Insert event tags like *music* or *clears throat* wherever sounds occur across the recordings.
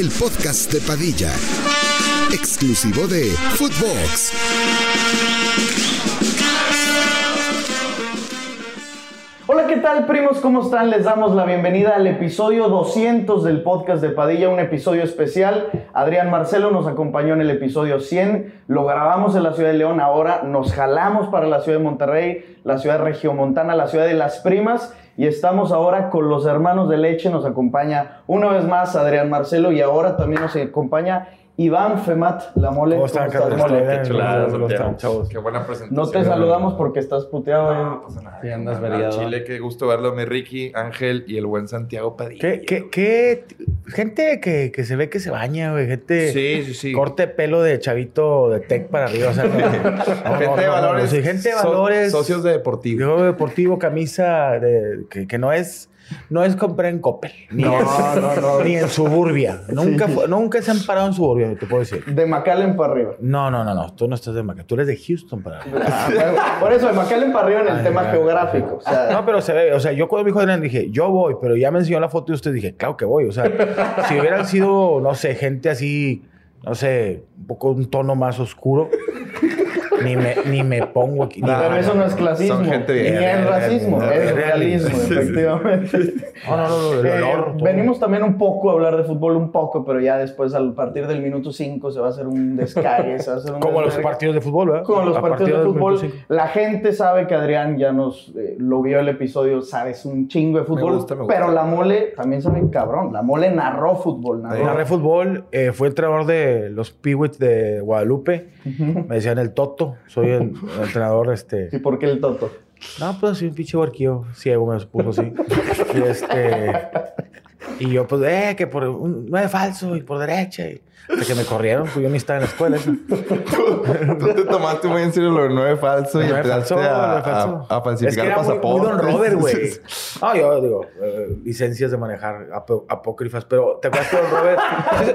El podcast de Padilla, exclusivo de Footbox. Hola, ¿qué tal primos? ¿Cómo están? Les damos la bienvenida al episodio 200 del podcast de Padilla, un episodio especial. Adrián Marcelo nos acompañó en el episodio 100, lo grabamos en la ciudad de León, ahora nos jalamos para la ciudad de Monterrey, la ciudad de Regiomontana, la ciudad de Las Primas y estamos ahora con los hermanos de leche, nos acompaña una vez más Adrián Marcelo y ahora también nos acompaña Iván Femat, la mole. ¿Cómo están, estás, Carlos? mole? Qué chulada, ¿Cómo ¿cómo están, chavos? Qué buena presentación. No te saludamos porque estás puteado. No, eh. no pasa nada. Sí, andas variado. Chile, qué gusto verlo, mi Ricky, Ángel y el buen Santiago Padilla. ¿Qué, qué, qué? Gente que, que se ve que se baña, güey. Gente. Sí, sí, sí. Corte pelo de chavito de tech para arriba. O sea, no, *laughs* gente no, de no, valores. sí, gente de valores. socios de deportivo. Yo deportivo, camisa de, que, que no es. No es comprar en Coppel. Ni, No, en, no, no. *laughs* ni en Suburbia. Nunca, fue- nunca se han parado en Suburbia, te puedo decir. De McAllen para arriba. No, no, no, no. Tú no estás de Maca. Tú eres de Houston para arriba. Ah, por eso, de McAllen para arriba en el Ay, tema geográfico. O sea, No, pero se ve, o sea, yo cuando me dijo Adrián dije, yo voy, pero ya me enseñó la foto y usted dije, claro que voy. O sea, *laughs* si hubieran sido, no sé, gente así, no sé, un poco un tono más oscuro, ni me, ni me pongo aquí. ni- pero eso no es clasismo, Son gente ni es racismo, Es es realismo, efectivamente. No, no, no, el Eh, venimos también un poco a hablar de fútbol, un poco, pero ya después, a partir del minuto 5, se va a hacer un descague. se va a hacer un Como los partidos de fútbol, ¿verdad? Como los A partidos partir de fútbol. La gente sabe que Adrián ya nos eh, lo vio el episodio, sabes un chingo de fútbol. gusta, me gusta. Pero la mole también sabe cabrón. La mole narró fútbol. Narró. Narré fútbol, eh, fui entrenador de los Peewits de Guadalupe. Me decían el Toto, soy el, entrenador, este... ¿Y por qué el Toto? No, pues así un pinche barquillo ciego me puso así. y este. Y yo, pues, eh, que por un nueve falso y por derecha. Y, hasta que me corrieron, pues yo ni estaba en la escuela. eso. *laughs* Tú te tomaste muy en serio lo de nueve falso y empezaste falso, a, falso. a- a falsificar Es que era muy, muy pasaportes. Don Robert, güey. *laughs* No, yo digo, eh, licencias de manejar apo- apócrifas, pero ¿te acuerdas que Don Robert?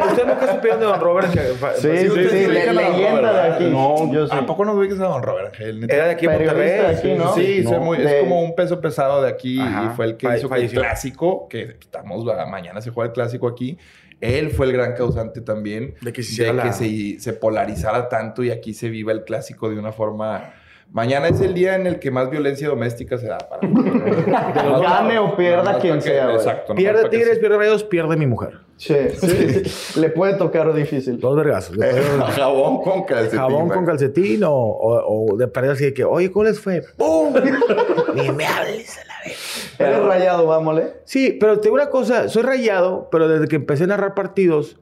¿Ustedes nunca supieron de Don Robert? Que, Sí, sí, sí, se le- leyenda Robert, de aquí. No, Yo sí. ¿A poco no ubicas a Don Robert Ángel? Neta? Era de aquí en Monterrey. de aquí, ¿no? Sí, No, soy muy- de- es como un peso pesado de aquí Ajá. y fue el que hizo el clásico, que estamos, mañana se juega el clásico aquí. Él fue el gran causante también De que se hiciera de que la- se, se polarizara tanto y aquí se viva el clásico de una forma... Mañana es el día en el que más violencia doméstica se da para... *laughs* Gane o pierda quien que- sea, güey. Exacto. Pierde Tigres, pierde Rayos, pierde mi mujer. Sí, sí, sí. Le puede tocar difícil. Dos vergazos. Puede- *laughs* Jabón con calcetín. Jabón con calcetín o, o, o de perder así de que, oye, ¿cómo les fue? ¡Pum! *laughs* Ni me hables a la Eres rayado, vámole. Sí, pero te digo una cosa, soy rayado, pero desde que empecé a narrar partidos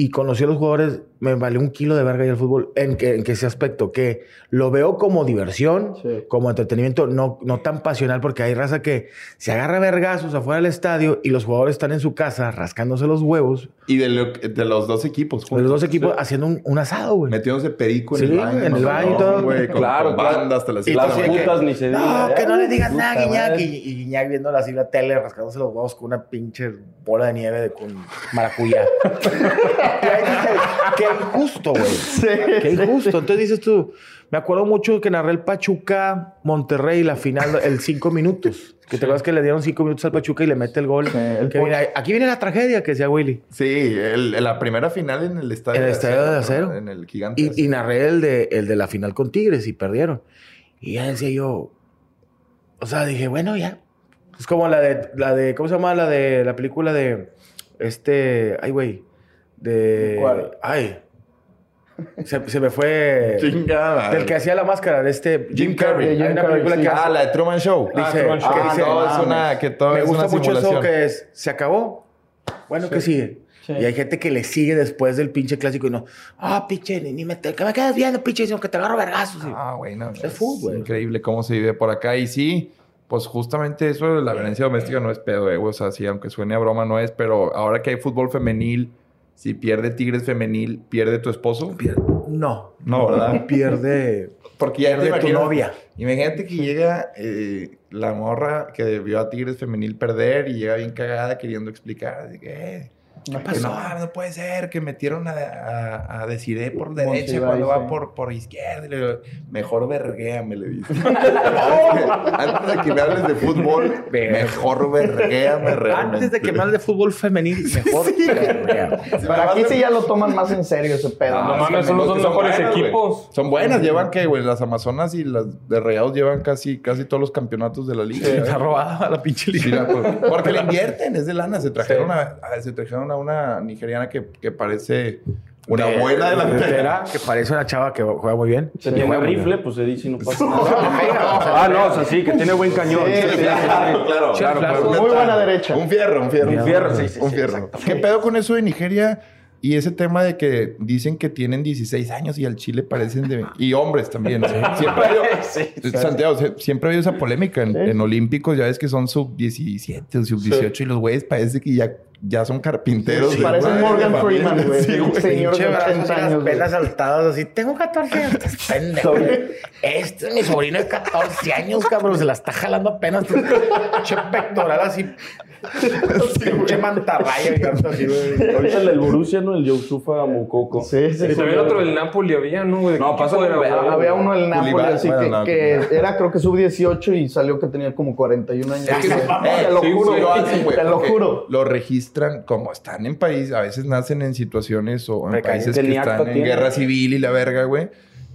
y conocí a los jugadores, me valió un kilo de verga y el fútbol. ¿En qué, en ese aspecto? Que lo veo como diversión, Sí. como entretenimiento, no, no tan pasional, porque hay raza que se agarra vergazos afuera del estadio y los jugadores están en su casa rascándose los huevos, Y de, lo- de los dos equipos. de los dos juntos. equipos haciendo un, un asado, güey. Metiéndose perico en Sí, el baño. en el baño y todo. Güey, con, Claro, con bandas, hasta las Y las putas ni se diga. No, que no le digas Puta nada, Guiñac. Y, y Guiñac viendo así la tele, rascándose los huevos con una pinche bola de nieve de, con maracuyá. *laughs* y ahí dije, qué injusto, güey. *laughs* Qué injusto. Entonces dices tú, me acuerdo mucho que narré el Pachuca Monterrey, la final, el cinco minutos. Que te acuerdas que le dieron cinco minutos al Pachuca y le mete el gol. Sí, el Que viene- aquí viene la tragedia que decía Willy. Sí, el- la primera final en el estadio, En el estadio de acero. En el gigante. Y, y narré el de, el de la final con Tigres y perdieron. Y ya decía yo, o sea, dije, bueno, ya. Es como la de, la de, ¿cómo se llama? La de la película de, este, ay, güey, de, ¿Cuál? ay, se, se me fue, *laughs* Chingada. del que hacía la máscara, de este, Jim Carrey. Hay Jim una película sí. que Ah, hace- la de Truman Show. dice, Truman Show. que Ah, dice, todo es mames. una, que todo me es gusta una mucho eso simulación. que es, se acabó. Bueno, que sigue. Sí. Y hay gente que le sigue después del pinche clásico y no, ah, pinche, ni, me, te, que me quedas viendo, pinche, sino que te agarro vergazos. Ah, güey, no. Es fútbol. Increíble cómo se vive por acá. Y sí, pues justamente eso de la violencia doméstica no es pedo, eh, güey. O sea, sí, aunque suene a broma, no es. Pero ahora que hay fútbol femenil, si pierde Tigres femenil, ¿pierde tu esposo? No. No, ¿verdad? *laughs* Pierde. *laughs* Porque ya Pierde tu novia. Imagínate que llega eh, la morra que vio a Tigres femenil perder y llega bien cagada queriendo explicar. Así que, eh, Que no, no puede ser que metieron a, a, a Desiree por derecha cuando va sí. por, por izquierda. Y le digo, mejor verguéame, le dice. *laughs* *laughs* Antes de que me hables de fútbol, mejor verguéame realmente. Antes de que me hables de fútbol femenil, mejor. *laughs* verga. Pero aquí sí ya lo toman más en serio ese pedo. Ah, ¿no? No mames, son los dos Son mejores buenas, equipos. Son buenas, llevan que, güey, las Amazonas y las de Rayados llevan casi, casi todos los campeonatos de la liga. ¿eh? Está robada la pinche Sí, liga. la- porque le invierten, es de lana. Se trajeron, a, a- se trajeron a una nigeriana que, que parece una De- buena delantera. que parece una chava que juega muy bien. Se Sí, tiene muy rifle, bien. pues se dice y no *laughs* pasa nada. *laughs* ah, no, o sea, sí, que tiene buen cañón. Sí, sí, Claro, claro, Sí, claro, claro. pero Muy buena derecha. Un fierro, un fierro. Un fierro, sí, sí, Un sí, fierro. ¿Qué pedo con eso de Nigeria? Y ese tema de que dicen que tienen 16 años y al Chile parecen de... Y hombres también. Siempre ha habido... *laughs* Santiago, sie- siempre ha habido esa polémica en, Sí. en Olímpicos. Ya ves que son sub-17 o sub-18 y los güeyes parece que ya, ya son carpinteros. Sí, de Morgan familia. Freeman, güey. Sí, güey. Señor de Pinche brazo, 80 así, años. las pelas saltadas así. Tengo 14 años. *laughs* Pendejo. Este es mi sobrino de 14 años, cabrón. Se la está jalando apenas. Pinche pectoral así. Pinche mantarraya. y tanto así, güey. Ahorita el del Borussia, ¿no? El Yousufa Mukoko. Sí, sí, Y sí. también otro del Napoli había, ¿no? güey? ¿De No, pasa güey? Había uno del Napoli así bueno, que, no, que era creo que sub-18 y salió que tenía como 41 años. Es que Te eh, lo sí, juro, sí, Te lo juro. Lo como están en país, a veces nacen en situaciones o en países que están en guerra civil y la verga, güey.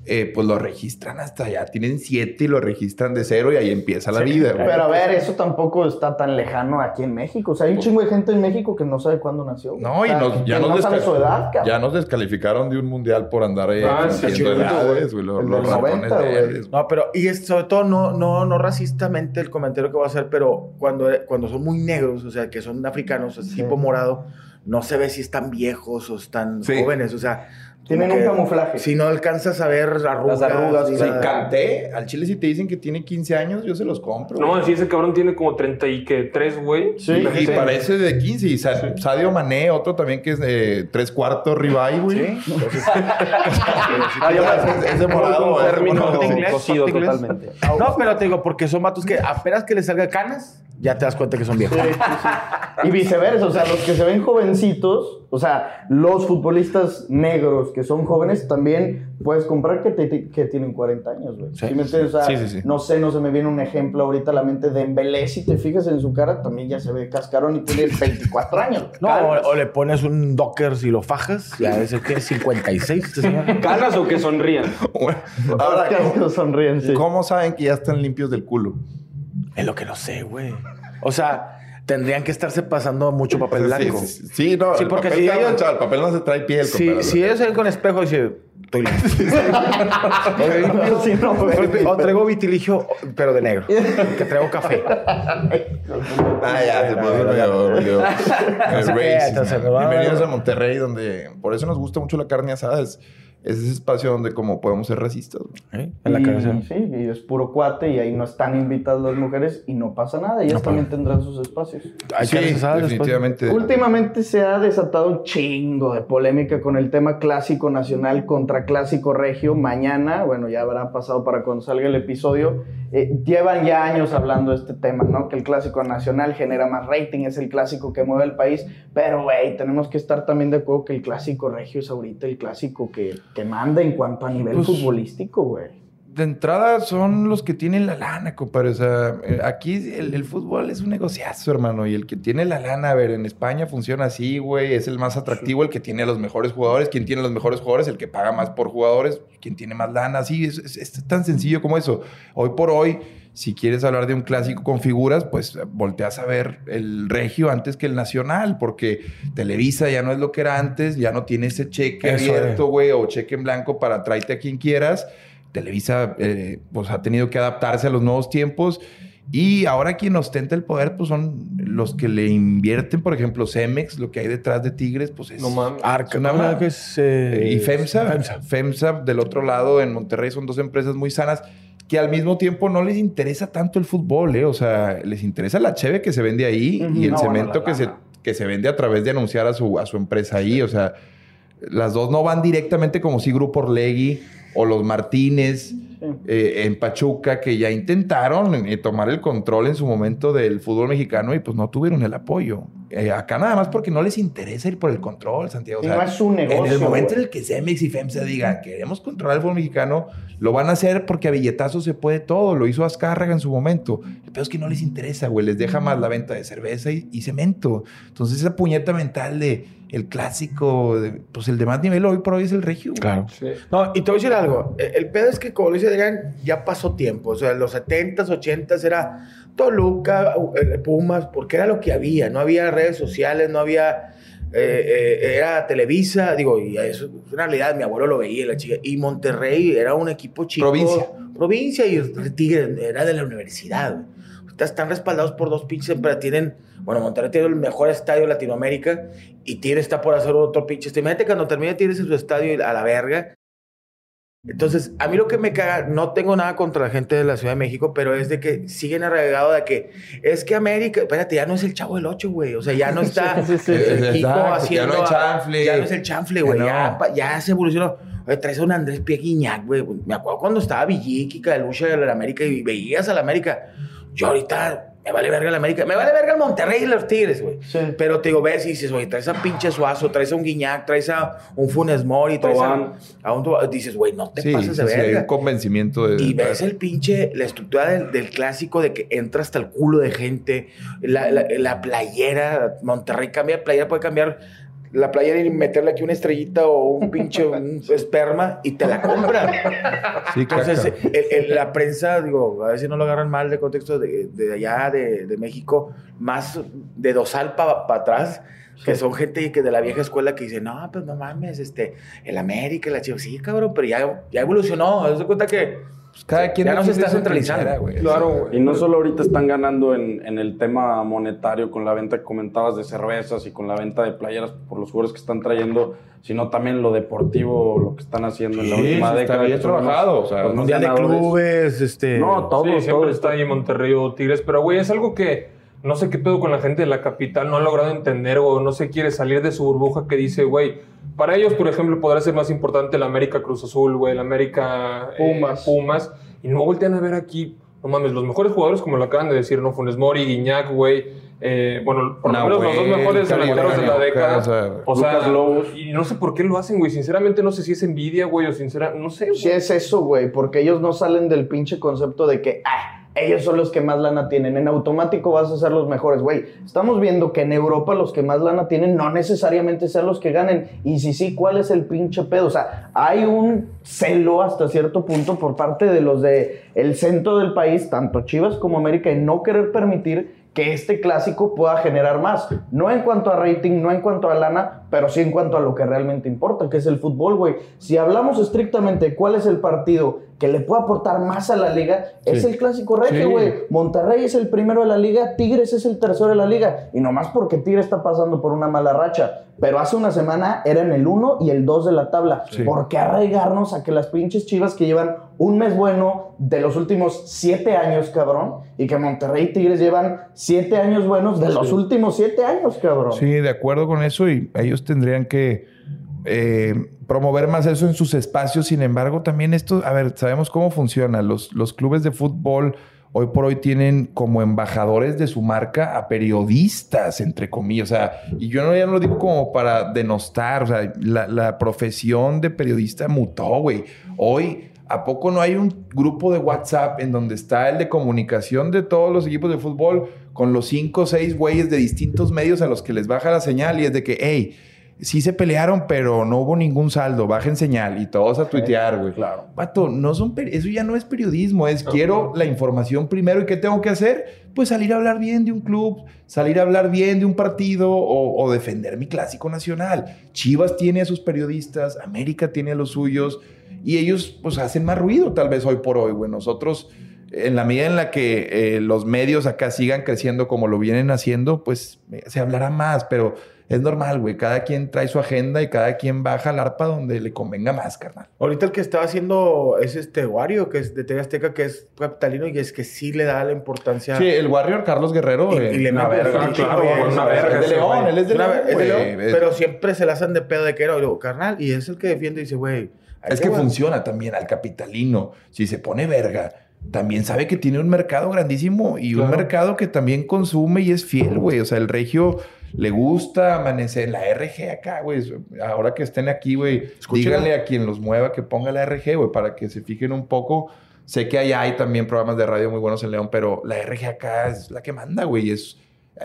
Eh, pues lo registran hasta allá. Tienen siete y lo registran de cero y ahí empieza la vida, güey. Pero a ver, eso tampoco está tan lejano aquí en México. O sea, hay un chingo de gente en México que no sabe cuándo nació. No, y O sea, nos, ya, nos no su edad, cabrón. ya nos descalificaron de un mundial por andar ahí Ah, sí, edades, güey. Los, los del ratones 90, de güey. No, pero, y es sobre todo no, no, no racistamente el comentario que voy a hacer, pero cuando, cuando son muy negros, o sea, que son africanos, tipo morado, no se ve si están viejos o están Sí. jóvenes, o sea. Tienen un que camuflaje. Si no alcanzas a ver arrugas. Las arrugas, y Si la- canté, al chile si te dicen que tiene 15 años, yo se los compro. No, güey. sí, ese cabrón tiene como 33, güey. Sí, y sí. parece de 15. Y Sa- Sadio Mané, otro también que es de tres cuartos ribeye, güey. Sí, entonces- Ah, Es de morado, término cocido totalmente. No, pero te digo, porque son vatos que apenas que les salga canas, ya te das cuenta que son viejos. Sí, sí, sí. Y viceversa, o sea, los que se ven jovencitos, o sea, los futbolistas negros que son jóvenes, también puedes comprar que, te- que tienen 40 años, güey. Sí, ¿Sí me entiendes? O sea, Sí, sí, sí. no sé, no se me viene un ejemplo ahorita a la mente de Embelé, si te fijas en su cara, también ya se ve cascarón y tiene 24 años. No, o, o le pones un docker y lo fajas, ya ves que es 56. este señor. ¿Canas o que sonrían? *laughs* Bueno, Ahora, que sonríen, sí. ¿cómo saben que ya están limpios del culo? Es lo que no sé, güey. O sea, tendrían que estarse pasando mucho papel Sí, blanco. sí, sí, sí, no, Sí, el porque papel si está ellos- manchado, el papel no se trae piel. Compadre. si ellos salen con espejo, dice, estoy listo. *laughs* *laughs* Sí, o traigo vitiligio, pero de negro. Que traigo café. Ah, ya, se puso *laughs* Bienvenidos a Monterrey, donde por eso nos gusta mucho la carne asada. Es, es ese espacio donde como podemos ser racistas. güey. ¿Eh? En la Y- cabeza. Sí, y es puro cuate y ahí no están invitadas las mujeres y no pasa nada. Ellas No, también tendrán sus espacios. Hay Sí, después. definitivamente. Últimamente se ha desatado un chingo de polémica con el tema clásico nacional contra clásico regio. Mañana, bueno, ya habrá pasado para cuando salga el episodio. eh, llevan ya años hablando de este tema, ¿no? Que el clásico nacional genera más rating, es el clásico que mueve el país. Pero, güey, tenemos que estar también de acuerdo que el clásico regio es ahorita el clásico que, que manda en cuanto a nivel Pues, futbolístico, güey. De entrada son los que tienen la lana, compadre. O sea, eh, aquí el, el fútbol es un negociazo, hermano. Y el que tiene la lana, a ver, en España funciona así, güey. Es el más atractivo, el que tiene a los mejores jugadores. Quien tiene los mejores jugadores, el que paga más por jugadores. Quien tiene más lana, así. Es, es- es tan sencillo como eso. Hoy por hoy, si quieres hablar de un clásico con figuras, pues volteas a ver el regio antes que el nacional. Porque Televisa ya no es lo que era antes. Ya no tiene ese cheque Eso, abierto, güey, o cheque en blanco para tráete a quien quieras. Televisa eh, pues ha tenido que adaptarse a los nuevos tiempos y ahora quien ostenta el poder pues son los que le invierten, por ejemplo, Cemex, lo que hay detrás de Tigres, pues es... No mames. Arca, eh, y FEMSA, FEMSA. FEMSA. del otro lado en Monterrey son dos empresas muy sanas que al mismo tiempo no les interesa tanto el fútbol, ¿eh? O sea, les interesa la cheve que se vende ahí y el No, cemento que, se, que se vende a través de anunciar a su, a su empresa ahí. O sea, las dos no van directamente como si Grupo Orlegui o los Martínez eh, en Pachuca, que ya intentaron eh, tomar el control en su momento del fútbol mexicano y pues no tuvieron el apoyo. Eh, acá nada más porque no les interesa ir por el control, Santiago. no es un negocio. En el momento en el que Cemex y FEMSA digan queremos controlar el fútbol mexicano, lo van a hacer porque a billetazos se puede todo. Lo hizo Azcárraga en su momento. El peor es que no les interesa, güey. Les deja más la venta de cerveza y, cemento. Entonces, esa puñeta mental de el clásico, pues el de más nivel hoy por hoy es el regio. Claro. No, y te voy a decir algo. El, el pedo es que, como lo dice Adrián, ya pasó tiempo. O sea, en los 70s, 80s era Toluca, Pumas, porque era lo que había. No había redes sociales, no había. Eh, eh, era Televisa, digo, y eso es una realidad. Mi abuelo lo veía, la chica. Y Monterrey era un equipo chico. Provincia. Provincia y Tigre era de la universidad. Están respaldados por dos pinches, pero tienen. Bueno, Monterrey tiene el mejor estadio de Latinoamérica y Tigre está por hacer otro pinche. Imagínate cuando termine Tigre en su estadio a la verga entonces, a mí lo que me caga, no tengo nada contra la gente de la Ciudad de México, pero es de que siguen arraigado de que es que América, espérate, ya no es el chavo del 8, güey. O sea, ya no *laughs* está sí, sí, sí. haciendo. Ya no, chanfle. ya no es el chanfle, güey. Ya, ya, se evolucionó. Oye, traes a un Andrés Pieguiñac, güey. Me acuerdo cuando estaba Villiqui, Calucha de la América y veías a la América. Yo ahorita me vale verga el América. Me vale verga el Monterrey y los Tigres, güey. Sí. Pero te digo, ves y dices, güey, traes a pinche Suazo, traes a un Guiñac, traes a un Funes Mori, traes a, a, un... Dices, güey, no te pases de verga. Sí, hay un convencimiento de... Y ves el pinche, la estructura del, clásico de que entra hasta el culo de gente. La, la, la playera, Monterrey cambia de playera, puede cambiar la playera y meterle aquí una estrellita o un *laughs* pinche esperma y te la compran. Sí, Entonces, la prensa, digo, a ver si no lo agarran mal de contexto de, de allá, de, de, México, más de dosal para atrás, que son gente que de la vieja escuela que dice, no, pues no mames, este, el América, la chica, sí, cabrón, pero ya, ya evolucionó. ¿Se cuenta que cada quien ya no se está centralizando. güey. Claro, Y no solo ahorita están ganando en, en, el tema monetario con la venta que comentabas de cervezas y con la venta de playeras por los jugadores que están trayendo, sino también lo deportivo, lo que están haciendo en la última década. Bien trabajado. O sea, mundial de clubes, este. No, todo. Sí, siempre está ahí Monterrey o Tigres. Pero, güey, es algo que no sé qué pedo con la gente de la capital, no ha logrado entender o no se quiere salir de su burbuja que dice, güey, para ellos, por ejemplo, podrá ser más importante el América Cruz Azul, güey, el América eh, Pumas. Pumas, y no voltean a ver aquí, no mames, los mejores jugadores, como lo acaban de decir, ¿no? Funes Mori, Guiñac, güey, eh, bueno, por lo menos los dos mejores delanteros de la década. O sea, y no sé por qué lo hacen, güey. Sinceramente, no sé si es envidia, güey, o sinceramente, no sé. Güey. Sí, es eso, güey, porque ellos no salen del pinche concepto de que, ah, ellos son los que más lana tienen. En automático vas a ser los mejores, güey. Estamos viendo que en Europa los que más lana tienen no necesariamente sean los que ganen. Y si sí, ¿cuál es el pinche pedo? O sea, hay un celo hasta cierto punto por parte de los de centro del país, tanto Chivas como América, en no querer permitir que este clásico pueda generar más. No en cuanto a rating, no en cuanto a lana, pero sí en cuanto a lo que realmente importa, que es el fútbol, güey. Si hablamos estrictamente de cuál es el partido que le puede aportar más a la liga, es el clásico regio, güey. Monterrey es el primero de la liga, Tigres es el tercero de la liga. Y nomás porque Tigres está pasando por una mala racha. Pero hace una semana eran el 1 y el 2 de la tabla. ¿Por qué arraigarnos a que las pinches chivas que llevan un mes bueno de los últimos 7 años, cabrón? Y que Monterrey y Tigres llevan 7 años buenos de los últimos 7 años, cabrón. Sí, de acuerdo con eso y ellos tendrían que eh, promover más eso en sus espacios. Sin embargo, también esto, a ver, sabemos cómo funciona. Los, los clubes de fútbol hoy por hoy tienen como embajadores de su marca a periodistas, entre comillas. O sea, y yo no, ya no lo digo como para denostar. O sea, la, la profesión de periodista mutó, güey. Hoy ¿A poco no hay un grupo de WhatsApp en donde está el de comunicación de todos los equipos de fútbol con los cinco o seis güeyes de distintos medios a los que les baja la señal y es de que, hey, sí se pelearon, pero no hubo ningún saldo, bajen señal y todos a tuitear, güey. Claro. Pato, no son eso ya no es periodismo, es quiero la información primero y qué tengo que hacer? Pues salir a hablar bien de un club, salir a hablar bien de un partido o, o defender mi clásico nacional. Chivas tiene a sus periodistas, América tiene a los suyos y ellos pues hacen más ruido tal vez hoy por hoy, güey. Nosotros en la medida en la que eh, los medios acá sigan creciendo como lo vienen haciendo, pues eh, se hablará más, pero es normal, güey. Cada quien trae su agenda y cada quien baja al arpa donde le convenga más, carnal. Ahorita el que estaba haciendo es este Wario, que es de TV Azteca, que es capitalino y es que sí le da la importancia. Sí, el Warrior Carlos Guerrero. Y, y le una verga, claro, una verga. Es de León, él es de León. Es de León pero siempre se la hacen de pedo de que era, carnal, y es el que defiende y dice, güey. Es que funciona también al capitalino. Si se pone verga, también sabe que tiene un mercado grandísimo y un mercado que también consume y es fiel, güey. O sea, el regio le gusta amanecer la RG acá, güey. Ahora que estén aquí, güey, díganle a quien los mueva que ponga la RG, güey, para que se fijen un poco. Sé que allá hay también programas de radio muy buenos en León, pero la RG acá es la que manda, güey. Es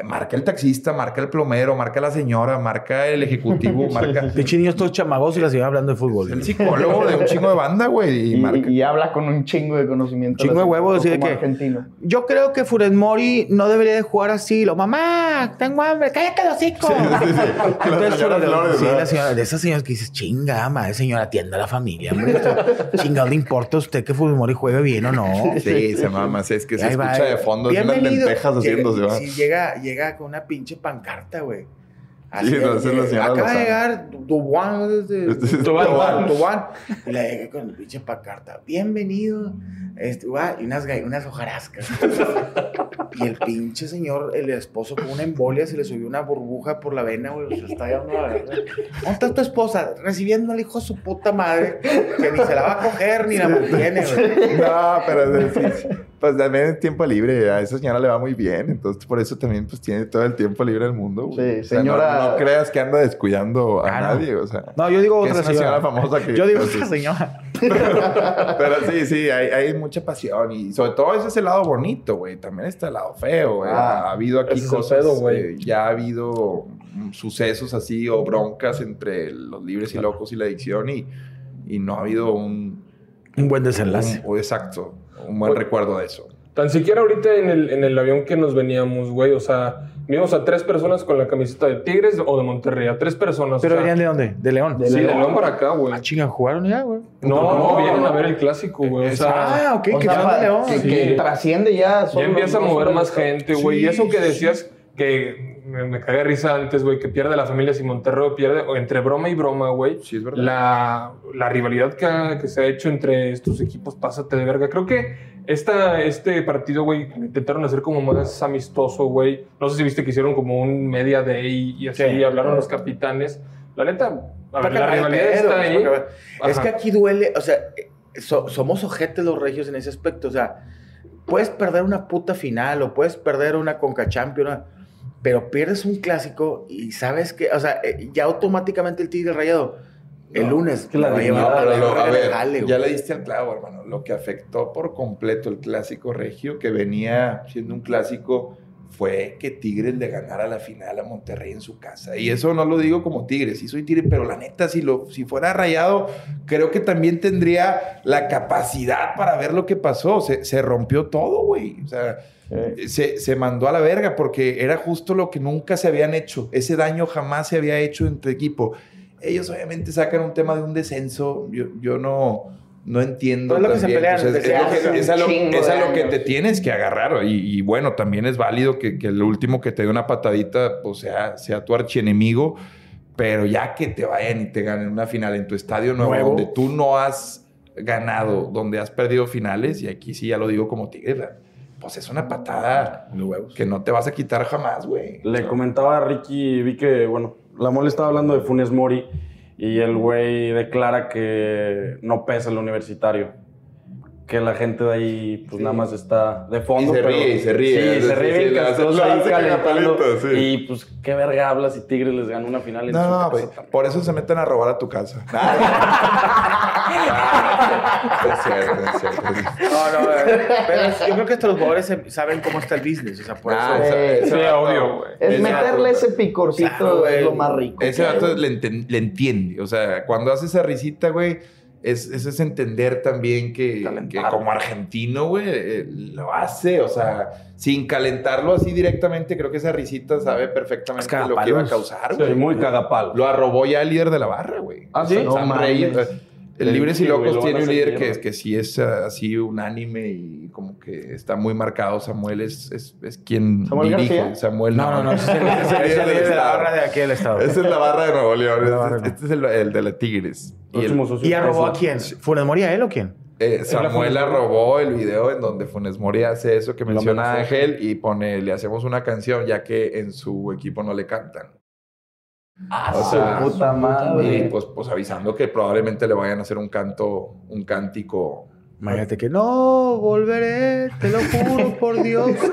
marca el taxista, marca el plomero, marca la señora, marca el ejecutivo, *laughs* marca. Pinche niños todos chamagos y la señora hablando de fútbol. El psicólogo de un chingo de banda, güey. Y, habla con un chingo de conocimiento. Chingo de huevos, decir que. Argentino. Yo creo que Furet Mori no debería de jugar así. Lo, mamá, tengo hambre, cállate los hocico. Sí, sí, sí. Entonces, sí, la señora, de esas señoras que dices, chinga, madre, señora, atienda a la familia, hombre. chinga, ¿le importa a usted que Furet Mori juegue bien o no? Sí, se mama, es que se escucha de fondo, unas lentejas haciéndose. Si llega llega con una pinche pancarta, güey. Así sí, no, la acaba de llegar Duan, Duan, Duan, y le llegué con el pinche pancarta. Bienvenido. Este, y unas, unas hojarascas. y el pinche señor, el esposo, con una embolia, se le subió una burbuja por la vena, güey. Se está llevando la verdad. ¿Dónde está tu esposa? Recibiendo al hijo de su puta madre, que ni se la va a coger ni la mantiene, güey. No, pero sí, pues también es tiempo libre, a esa señora le va muy bien, entonces por eso también pues tiene todo el tiempo libre del mundo. Sí, señora. no, creas que anda descuidando a nadie, o sea. No, yo digo otra señora. famosa que. Yo digo otra señora. *laughs* pero, sí, sí, hay, hay, mucha pasión y sobre todo ese es el lado bonito, güey. También está el lado feo, güey. Ah, ha habido aquí cosas, güey. ya ha habido sucesos así o broncas entre los libres y locos y la adicción y, y no ha habido un... Un buen desenlace. exacto un buen recuerdo de eso. Tan siquiera ahorita en el, en el avión que nos veníamos, güey, o sea, vimos a tres personas con la camiseta de Tigres o de Monterrey, a tres personas. ¿Pero venían de dónde? ¿De León? sí, de León para acá, güey. Ah, chinga, ¿jugaron ya, güey? No, no, vienen a ver el clásico, güey. O sea, ah, ok, que sea, de León. Que, trasciende ya. Ya empieza a mover más gente, güey. y eso que decías que me, me cagué risa antes, güey, que pierde la familia si Monterrey pierde, o entre broma y broma, güey. Sí, es verdad. La, la rivalidad que, que se ha hecho entre estos equipos, pásate de verga. Creo que esta, este partido, güey, intentaron hacer como más amistoso, güey. No sé si viste que hicieron como un media day y así hablaron los capitanes. La neta, a ver, la rivalidad está ahí. Es que aquí duele, o sea, somos ojetes los regios en ese aspecto. O sea, puedes perder una puta final o puedes perder una Conca Champions, pero pierdes un clásico y sabes que, o sea, eh, ya automáticamente el Tigre Rayado el lunes. Que la a ver, ya le diste al clavo, hermano. Lo que afectó por completo el clásico regio, que venía siendo un clásico, fue que Tigres le ganara la final a Monterrey en su casa. Y eso no lo digo como Tigres, sí soy Tigre, pero la neta, si, lo, si fuera rayado, creo que también tendría la capacidad para ver lo que pasó. Se, se rompió todo, güey. O sea, se, se, mandó a la verga porque era justo lo que nunca se habían hecho. Ese daño jamás se había hecho entre equipo ellos obviamente sacan un tema de un descenso. Yo, yo no, no entiendo. es lo que se pelean. es, a lo, que te tienes que agarrar. Y, bueno, también es válido que, el último que te dé una patadita pues sea, sea tu archienemigo. Pero ya que te vayan y te ganen una final en tu estadio nuevo, donde tú no has ganado, donde has perdido finales, y aquí sí ya lo digo como tigre, pues es una patada que no te vas a quitar jamás, güey. Le comentaba a Ricky, vi que, bueno, la mole estaba hablando de Funes Mori y el güey declara que no pesa el universitario. Que la gente de ahí, pues nada más está de fondo. Y se ríe, y se ríe. Sí, se ríe, sí, ahí calentando. Y pues, qué verga hablas si Tigres les ganó una final en no, su no, casa. por eso se meten a robar a tu casa. *laughs* es cierto, es cierto. No, no, pero yo creo que estos jugadores saben cómo está el business. O sea, por ah, eso. Sí, obvio, güey. Es meterle ese picorcito, es lo más rico. Ese dato le, le entiende. O sea, cuando hace esa risita, güey es, es, entender también que, como argentino, güey, eh, lo hace, o sea, sin calentarlo así directamente, creo que esa risita sabe perfectamente lo que iba a causar, güey. muy cagapal. Lo arrobó ya el líder de la barra, güey. Ah, sí. El Libres y Locos tiene un líder que, que sí es uh, así unánime y como que está muy marcado. Samuel es, es, es quien ¿Samuel dirige. Samuel no, no, no. es el, líder *laughs* de la barra de aquí del estado. Esa es la barra de Nuevo León. Este, es el, el, de la Tigres. Y, ¿Y arrobó a quién? ¿Funes Mori a él o quién? Eh, Samuel arrobó el video en donde Funes Mori hace eso que menciona Ángel y pone, le hacemos una canción ya que en su equipo no le cantan. Ah, su puta madre. Y pues, pues avisando que probablemente le vayan a hacer un canto, un cántico Imagínate que no volveré, te lo juro por Dios que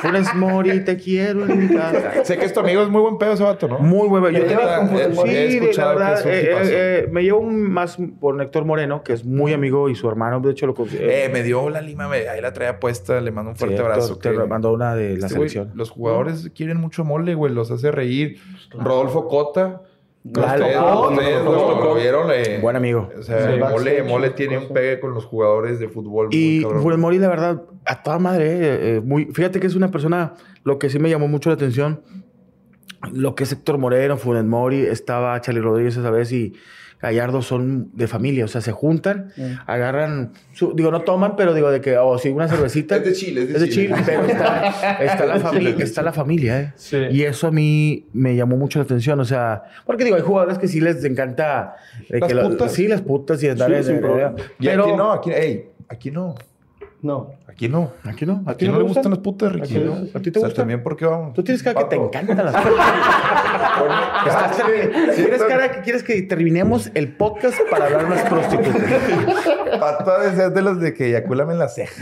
Funes Mori, te quiero en mi casa. Sé que es tu amigo, es muy buen pedo ese vato, ¿no? Muy buen pedo. Yo tenía, sí, la verdad, eh, eh, eh, me llevo más por Héctor Moreno, que es muy amigo y su hermano, de hecho, lo Eh, me dio la lima, ahí la traía puesta, le mando un fuerte abrazo. Te mandó una de la selección. los jugadores quieren mucho mole, güey, los hace reír. Rodolfo Cota Claro, lo vieron. Buen amigo. O sea, Mole, tiene un pegue con los jugadores de fútbol. Y Funes Mori, la verdad, a toda madre, eh, eh, muy, fíjate que es una persona, lo que sí me llamó mucho la atención, lo que es Héctor Moreno, Funes Mori, estaba Charlie Rodríguez esa vez y Gallardo son de familia, o sea, se juntan, mm. agarran, digo, no toman, pero digo, de que, o oh, si una cervecita. *laughs* es de Chile, es de, Chile. pero está, *laughs* la familia, está la familia, ¿eh? Sí. Y eso a mí me llamó mucho la atención, o sea, porque digo, hay jugadores que sí les encanta. las putas. sí, las putas y andar sí, Pero aquí no, aquí, hey, aquí no. No. Aquí no. Aquí no. ¿A ti no, le gustan? las putas, Ricky? ¿no? ¿A ti te o sea, también porque vamos. Tú tienes cara que te encantan las *laughs* putas. ¿Tienes cara que quieres que terminemos el podcast para hablar unas prostitutas? Pato de ser de los de que eyacúlame en la *laughs* ceja.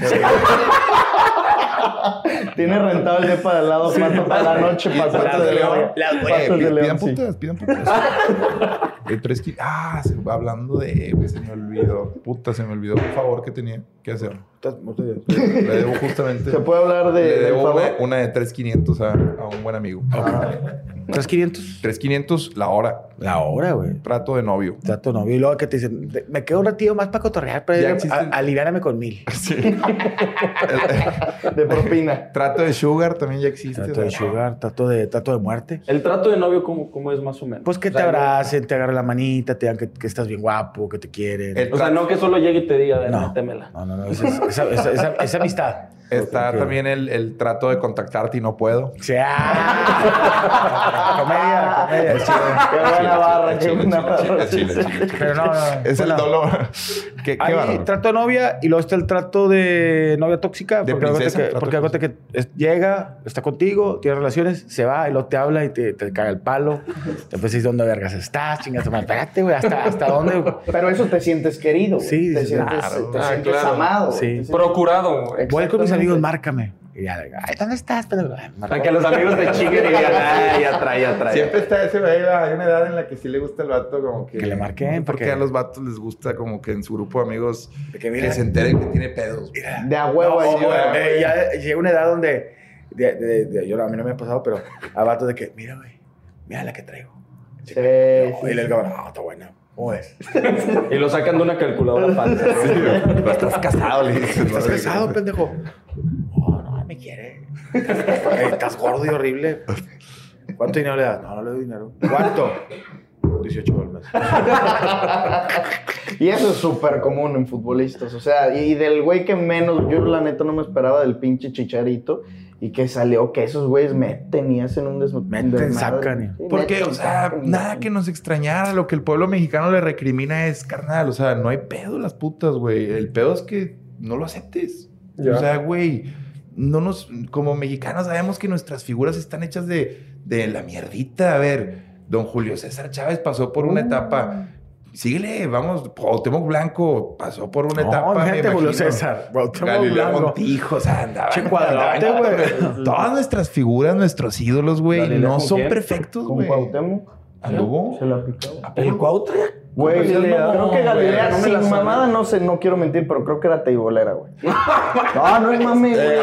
*laughs* Tiene rentado el depa de al lado pato para la noche, pato de león. Pidan putas, pidan putas. Ah, hablando de, se me olvidó. Puta, se me olvidó un favor que tenía que hacer. Le debo justamente. ¿Se puede hablar de. Le debo una, de 3,500 a, a un buen amigo. ¿3,500? 3,500 la hora. La hora, güey. Trato de novio. Trato de novio. Y luego que te dicen, me quedo un ratito más para cotorrear, pero aliviárame con mil. *laughs* Sí. de propina. Trato de sugar también ya existe. Trato de sugar, trato de, trato de muerte. ¿El trato de novio cómo, cómo es más o menos? Pues que te abracen, te agarren la manita, te digan que, que, estás bien guapo, que te quieren. o sea, no que solo llegue y te diga, no, métemela. No, no, no. Esa, esa, esa, esa amistad. Está también el, el, trato de contactarte y no puedo. Sí. comedia, comedia. Es Qué buena barra, qué buena barra. Pero no, no. Es el dolor. ¿Qué, qué Hay trato de novia y luego está el trato de novia tóxica. De porque princesa, que, porque acuérdate que llega, está contigo, tiene relaciones, se va y luego te habla y te, te caga el palo. *laughs* Después dices, ¿dónde vergas estás? Chingas, espérate, güey, ¿hasta, ¿hasta dónde? Pero eso te sientes querido. Sí, te sientes, claro. te ah, sientes amado. Sí. Procurado. Voy con mis amigos, márcame. Y ya, ay, ¿dónde estás? Para que los amigos te chinguen y digan, ay, ya trae, ya trae. Siempre está ese, hay una edad en la que sí le gusta el vato, como que. Que le marquen. Porque a los vatos les gusta, como que en su grupo de amigos, que, se enteren que tiene pedos. de a huevo, no, eh, ya llega una edad donde. De, de, yo, a mí no me ha pasado, pero a vatos de que, mira, güey, mira la que traigo. Sí, y le digo, no, está buena. ¿Cómo es? y lo sacan de una calculadora falsa. *laughs* Sí, estás casado, le dices. Estás casado, pendejo. Estás gordo y horrible. ¿Cuánto dinero le das? No, no le doy dinero. ¿Cuánto? 18 al mes. y eso es súper común en futbolistas. O sea, y del güey que menos, yo la neta no me esperaba del pinche chicharito. Y que salió que esos güeyes meten y hacen un desmadre. Meten, sacan. Porque, o sea, nada que nos extrañara. Lo que el pueblo mexicano le recrimina es carnal. O sea, no hay pedo las putas, güey. El pedo es que no lo aceptes. O sea, güey no nos, como mexicanos sabemos que nuestras figuras están hechas de, de la mierdita. A ver, don Julio César Chávez pasó por una etapa. Síguele, vamos, Cuauhtémoc Blanco pasó por una etapa. Gente, Julio César. Galileo Montijo, o sea, andaba. Todas nuestras figuras, nuestros ídolos, güey, no son perfectos, güey. ¿Con Cuauhtémoc? ¿Anduvo? Se lo aplicaba. ¿El Cuauhtémoc? Güey, creo que Galilea, no sin mamada, no sé, no quiero mentir, pero creo que era teibolera, güey. no, *laughs* no es mame, güey. Eh,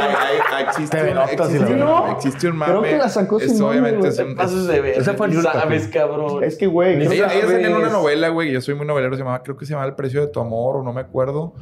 existe, un, existe, no, existe un mame. Creo que la sacó sin obviamente es un... Pasos de ver. Esa fue el sabes, cabrón. Es que, güey... Ella, ella en una novela, güey, yo soy muy novelero, se llamaba, creo que se llama El precio de tu amor, o no me acuerdo.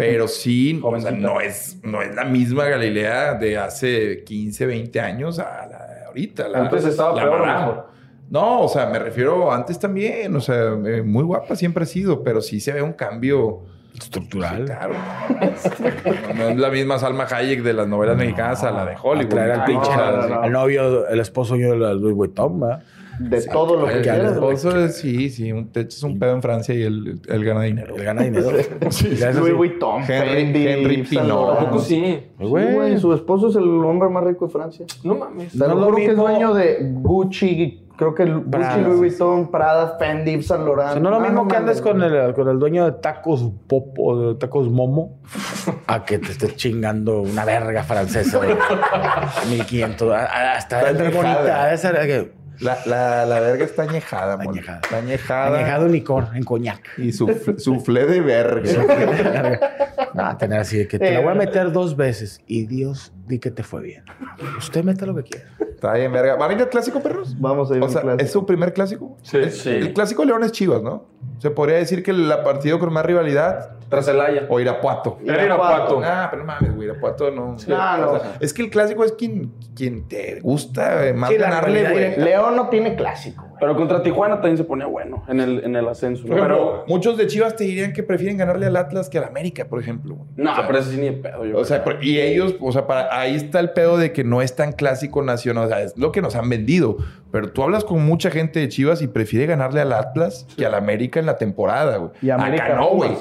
Pero sí, o sea, no, es, no es la misma Galilea de hace 15, 20 años a la de ahorita. La, Antes estaba la peor mejor. No, o sea, me refiero antes también, o sea, eh, muy guapa siempre ha sido, pero sí se ve un cambio estructural. claro. *laughs* no, es la misma Salma Hayek de las novelas mexicanas a la de Hollywood. Traer al pinche, al, novio, el esposo yo de Louis Vuitton, ¿verdad? De todo lo que quieras. esposo sí, sí, un, te echas un pedo en Francia y él, él gana dinero. Él gana dinero. *laughs* sí, Louis Vuitton, Henry, Henry Pinot. poco sí? Güey, su esposo es el hombre más rico de Francia. No mames. no lo juro que es dueño de Gucci, Creo que Gucci, Louis Vuitton, Prada, Fendi, Saint Laurent. no es lo mismo que andes con el, con el dueño de tacos Popo, de tacos Momo, a que te estés chingando una verga francesa de 1500. Hasta es bonita. Esa, la, la, la, verga está añejada, añejada. Está añejada. Añejado licor, en coñac. Y su, suflé de verga. No, tener así de que te la voy a meter dos veces y Dios di que te fue bien. Usted meta lo que quiera. Está bien, verga. ¿Van a ir al clásico, perros? Vamos a ir o sea, ¿Es su primer clásico? Sí, sí. El clásico León es Chivas, ¿no? Se podría decir que el partido con más rivalidad. Tras el Haya. O Irapuato. Era Irapuato. Ah, pero no mames, güey. Irapuato no. no, es que el clásico es quien, quien te gusta eh, más ganarle, güey. León no tiene clásico. Pero contra Tijuana también se ponía bueno en el, en el ascenso. Pero muchos de Chivas te dirían que prefieren ganarle al Atlas que al América, por ejemplo. No, pero eso sí ni el pedo. Yo o sea, y ellos, o sea, para, ahí está el pedo de que no es tan clásico nacional. O sea, es lo que nos han vendido. Pero tú hablas con mucha gente de Chivas y prefiere ganarle al Atlas que al América en la temporada, güey. Y América Acá no, güey.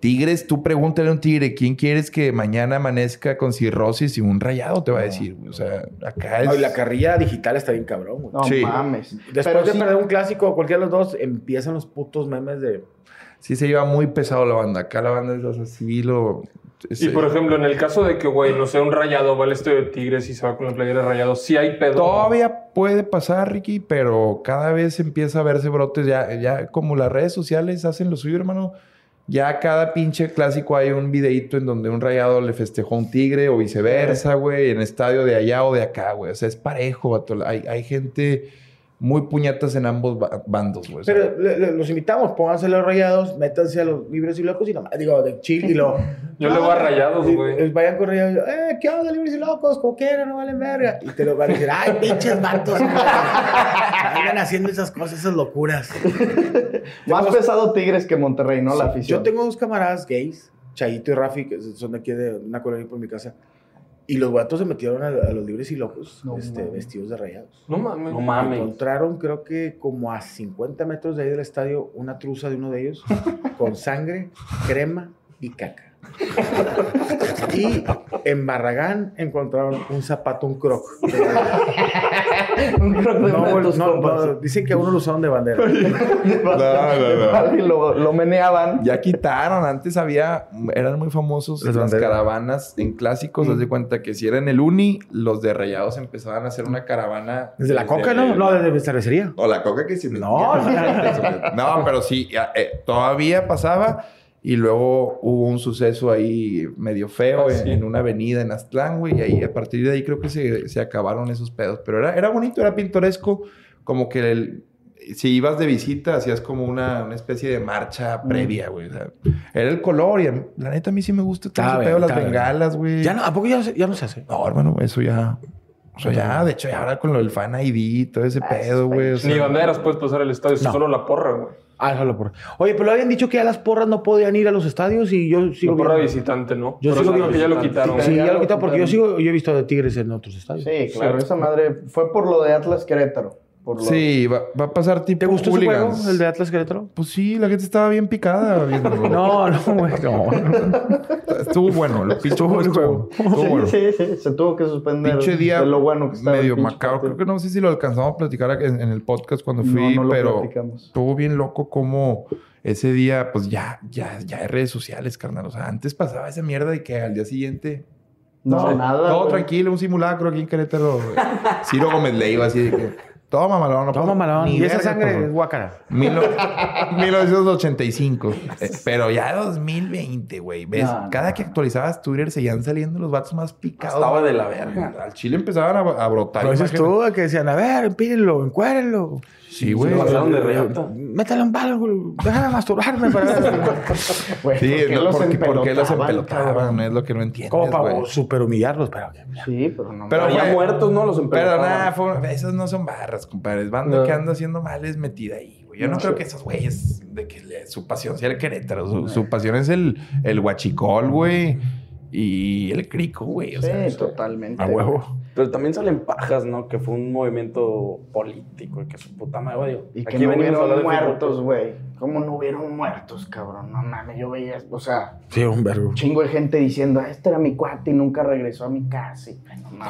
Tigres, tú pregúntale a un tigre, ¿quién quieres que mañana amanezca con cirrosis y un rayado? Te va a decir, O sea, acá es... la carrilla digital está bien cabrón, güey. No mames. Después de perder un clásico, cualquiera de los dos, empiezan los putos memes de... Sí se lleva muy pesado la banda. Acá la banda es así, lo... y por ejemplo, en el caso de que, güey, no sea un rayado, va al estadio de Tigres y se va con la playera de rayado, sí hay pedo. Todavía puede pasar, Ricky, pero cada vez empieza a verse brotes. Ya, ya como las redes sociales hacen lo suyo, hermano ya cada pinche clásico hay un videíto en donde un rayado le festejó a un tigre o viceversa, güey, en estadio de allá o de acá, güey. O sea, es parejo. Hay, hay gente muy puñetas en ambos bandos, güey. Pero los invitamos, pónganse los rayados, métanse a los libres y locos y nomás, digo, de chill y lo. *laughs* Yo le voy a rayados, güey. Vayan con rayados, eh, ¿qué onda, libres y locos? Como quieran, no valen verga. Y te lo van a decir, ay, pinches vatos. *laughs* Vayan haciendo esas cosas, esas locuras. *laughs* Más pesado Tigres que Monterrey, ¿no? La afición. Yo tengo dos camaradas gays, Chayito y Rafi, que son de aquí de una colonia por mi casa y los gatos se metieron a, los libres y locos este, vestidos de rayados. No mames. No mames. Encontraron, creo que como a 50 metros de ahí del estadio, una truza de uno de ellos *laughs* con sangre, crema y caca. Y en Barragán encontraron un zapato, un croc. un croc de no, no, dicen que uno lo usaron de bandera. no, Y lo, lo, meneaban. Ya quitaron. Antes había, eran muy famosos las, caravanas en clásicos. Mm. de cuenta que si eran el Uni, los de Rayados empezaban a hacer una caravana. ¿Desde la Coca, no? No, desde cervecería. O la Coca que sí. No, *laughs* no, pero sí, eh, todavía pasaba. Y luego hubo un suceso ahí medio feo ah, en, una avenida en Aztlán, güey. Y ahí, a partir de ahí creo que se, se acabaron esos pedos. Pero era, era bonito, era pintoresco. Como que el, si ibas de visita, hacías como una, una especie de marcha mm. previa, güey. era el color y la neta a mí sí me gusta todo ese pedo, las bengalas, güey. Ya no, ¿A poco ya, ya no se hace? No, hermano, eso ya... O sea, ya, de hecho, ya ahora con lo del fan ID y todo ese ah, pedo, güey. Ni banderas puedes pasar el estadio, solo la porra, güey. Ah, solo porra. Oye, pero habían dicho que ya las porras no podían ir a los estadios y yo sigo. La porra visitante, ¿no? Yo sigo viendo que ya lo quitaron. Sí, ya lo quitaron porque yo sigo, yo he visto de Tigres en otros estadios. Sí, claro, esa madre fue por lo de Atlas Querétaro. Sí, va, va, a pasar tipo. ¿Te gustó ese juego, el de Atlas Querétaro? Pues sí, la gente estaba bien picada. *laughs* no, no, güey. No. Estuvo bueno, lo estuvo el juego. Estuvo sí, bueno. sí, sí, se tuvo que suspender. Pinche día de lo bueno que estaba medio macabro. Creo que no sé si lo alcanzamos a platicar en, el podcast cuando fui, pero estuvo bien loco como ese día, pues ya, ya, ya hay redes sociales, carnal. O sea, antes pasaba esa mierda de que al día siguiente no, nada. Todo tranquilo, un simulacro aquí en Querétaro. Ciro Gómez le iba así de que. Toma malón. No Toma malón. Y esa sangre es guacara. 1985. *laughs* Eh, pero ya 2020, güey. ¿Ves? Cada que actualizabas Twitter seguían saliendo los vatos más picados. Estaba de la verga. Al Chile empezaban a, brotar. Pero dices tú que decían, a ver, empírenlo, encuérenlo. Sí, güey. Se pasaron de reata. Métale un palo, déjame masturbarme para ver. *laughs* sí, ¿por qué, los, porque, ¿por los empelotaban? Es lo que no entiendes, Como para super humillarlos, pero... Sí, pero no. Pero ya muertos, ¿no? Los empelotaban. Pero nada, esos no son barras, compadre. Es banda que anda haciendo mal es metida ahí, güey. Yo no, creo que esos güeyes, de que su pasión sea el Querétaro. Su, su pasión es el, el huachicol, güey. Y el crico, güey. sí, totalmente. A huevo. Pero también salen pajas, ¿no? Que fue un movimiento político y que su puta madre, Y que no hubieron muertos, güey. ¿Cómo no hubieron muertos, cabrón? No mames, yo veía, o sea... Sí, un vergo. Chingo de gente diciendo, ah, este era mi cuate y nunca regresó a mi casa. Y,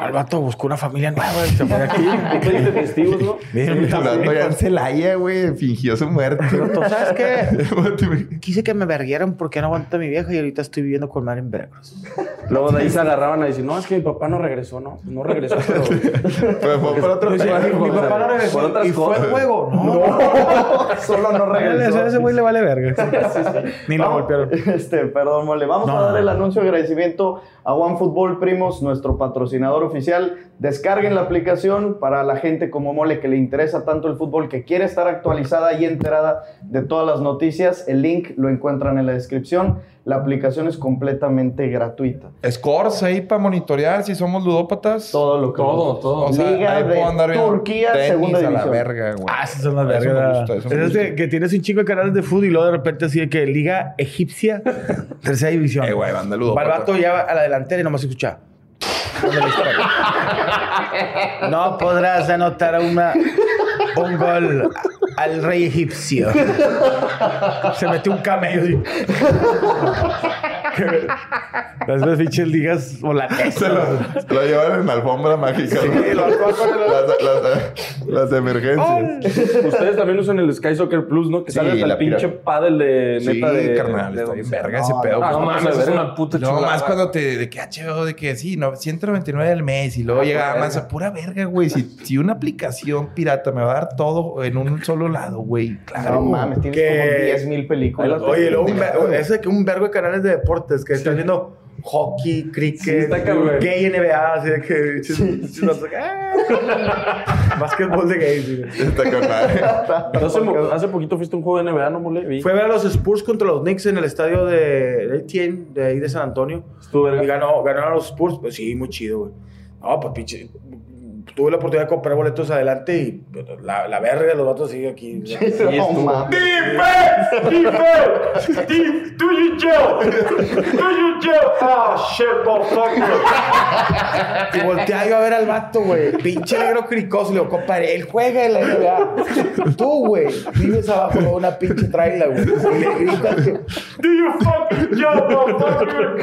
el vato buscó una familia nueva y se fue aquí. *laughs* ¿Tú diste testigos, no? Bien, el vato ya en Celaya, güey, fingió su muerte. Pero tú sabes qué? *laughs* Quise que me verguieran porque no aguanta mi vieja y ahorita estoy viviendo con mar en Veracruz. Luego de ahí se agarraban a decir, no, es que mi papá no regresó, no, no regresó, pero... *laughs* pero fue por otro Mi papá no regresó. Por otras ¿Y fue juego? No. no. *laughs* Solo no regresó. A ese güey le vale verga. Ni lo golpearon. Este, perdón, mole. Vamos a dar el anuncio de agradecimiento a OneFootball Primos, nuestro patrocinador oficial. Descarguen la aplicación para la gente como Mole que le interesa tanto el fútbol, que quiere estar actualizada y enterada de todas las noticias. El link lo encuentran en la descripción. La aplicación es completamente gratuita. Scores ahí para monitorear si somos ludópatas. Todo lo que Todo, todo. O sea, Liga de andar Turquía, segunda división. A la verga, güey. Ah, esas son las vergas. Es que tienes un chingo de canales de fútbol y luego de repente así de que Liga Egipcia, *laughs* tercera división. Eh, güey, banda ludópata. Balbato ya a la delantera y nomás escucha. *laughs* no podrás anotar una, un gol al rey egipcio. *laughs* Se metió un camello. Las dos pinches ligas volantes. lo, lo llevan en la alfombra mágica. Sí, las, las, las, emergencias. Ustedes también usan el Sky Soccer Plus, ¿no? Que sale hasta el pinche paddle de neta sí, de. carnal. De, de verga ese pedo. No, no, mames, es una puta. No, más cuando te. De que HBO, de que sí, no, 199 al mes y luego ah, llega más a pura verga, güey. Si, si una aplicación pirata me va a dar todo en un solo lado, güey. Claro. No mames, tienes como 10 mil películas. Oye, luego un, ese que un vergo de canales de deportes que están viendo hockey, cricket, gay NBA, así de que. Sí, sí. *laughs* Básquetbol de gays. Está con *laughs* hace, hace poquito fuiste a un juego de NBA, ¿no, mole? Fue a ver a los Spurs contra los Knicks en el estadio de Etienne, de ahí de San Antonio. Estuvo, y ganó, ganaron los Spurs. Pues sí, muy chido, güey. No, pues pinche tuve la oportunidad de comprar boletos adelante y la, la verga de los vatos sigue aquí. *laughs* Sí, no, ¡Defense! ¡Defense! ¡Do you jail! ¡Do you jail! ¡Ah, shit, motherfucker! y volteé yo a ver al vato, güey. Pinche negro cricoso. Le digo, compadre, él juega en la NBA. Tú, güey, vives abajo de una pinche traila, güey. Y le gritas que... ¡Do you fucking jail, motherfucker!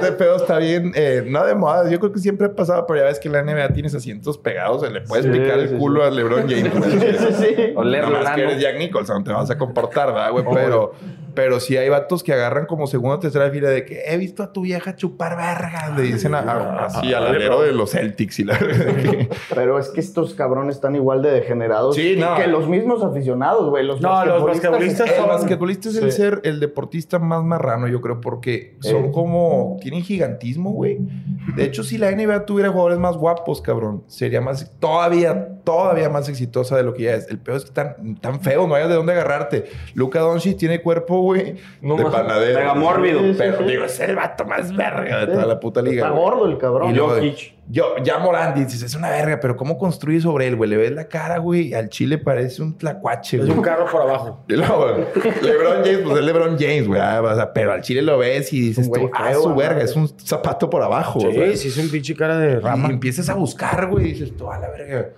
Ese pedo está bien, eh, no de moda. Yo creo que siempre ha pasado, pero ya ves que la NBA tienes asientos pegados, se le puedes picar el culo a LeBron James. *laughs* sí, sí, sí. O Nada más que eres Jack Nicholson, te vas a comportar, ¿verdad, güey? Pero, pero sí hay vatos que agarran como segunda o tercera fila de que he visto a tu vieja chupar verga. Le dicen así al alero de los Celtics y la *laughs* Pero es que estos cabrones están igual de degenerados que los mismos aficionados, güey. Los no, los basquetbolistas son... El basquetbolista es el ser el deportista más marrano, yo creo, porque son eh. como... Tienen gigantismo, güey. De hecho, si la NBA tuviera jugadores más guapos, cabrón, sería más... Todavía, todavía más exitosa de lo que ya es. El peor es que tan, tan feo, no hay de dónde agarrarte. Luca Doncic tiene cuerpo güey. de panadero. Mega mórbido. pero digo, es el vato más verga de toda la puta liga. Está gordo el cabrón. Y luego, yo, ya Morán dices, es una verga, pero ¿cómo construye sobre él, güey? Le ves la cara, güey, al chile parece un tlacuache, güey. Es un carro por abajo. *laughs* Y luego, LeBron James, pues es LeBron James, güey. Ah, pero al chile lo ves y dices, tú, ah, es su verga, es un zapato por abajo, Sí, sí, es un pinche cara de rama. Y empiezas a buscar, güey, y dices, tú, a la verga.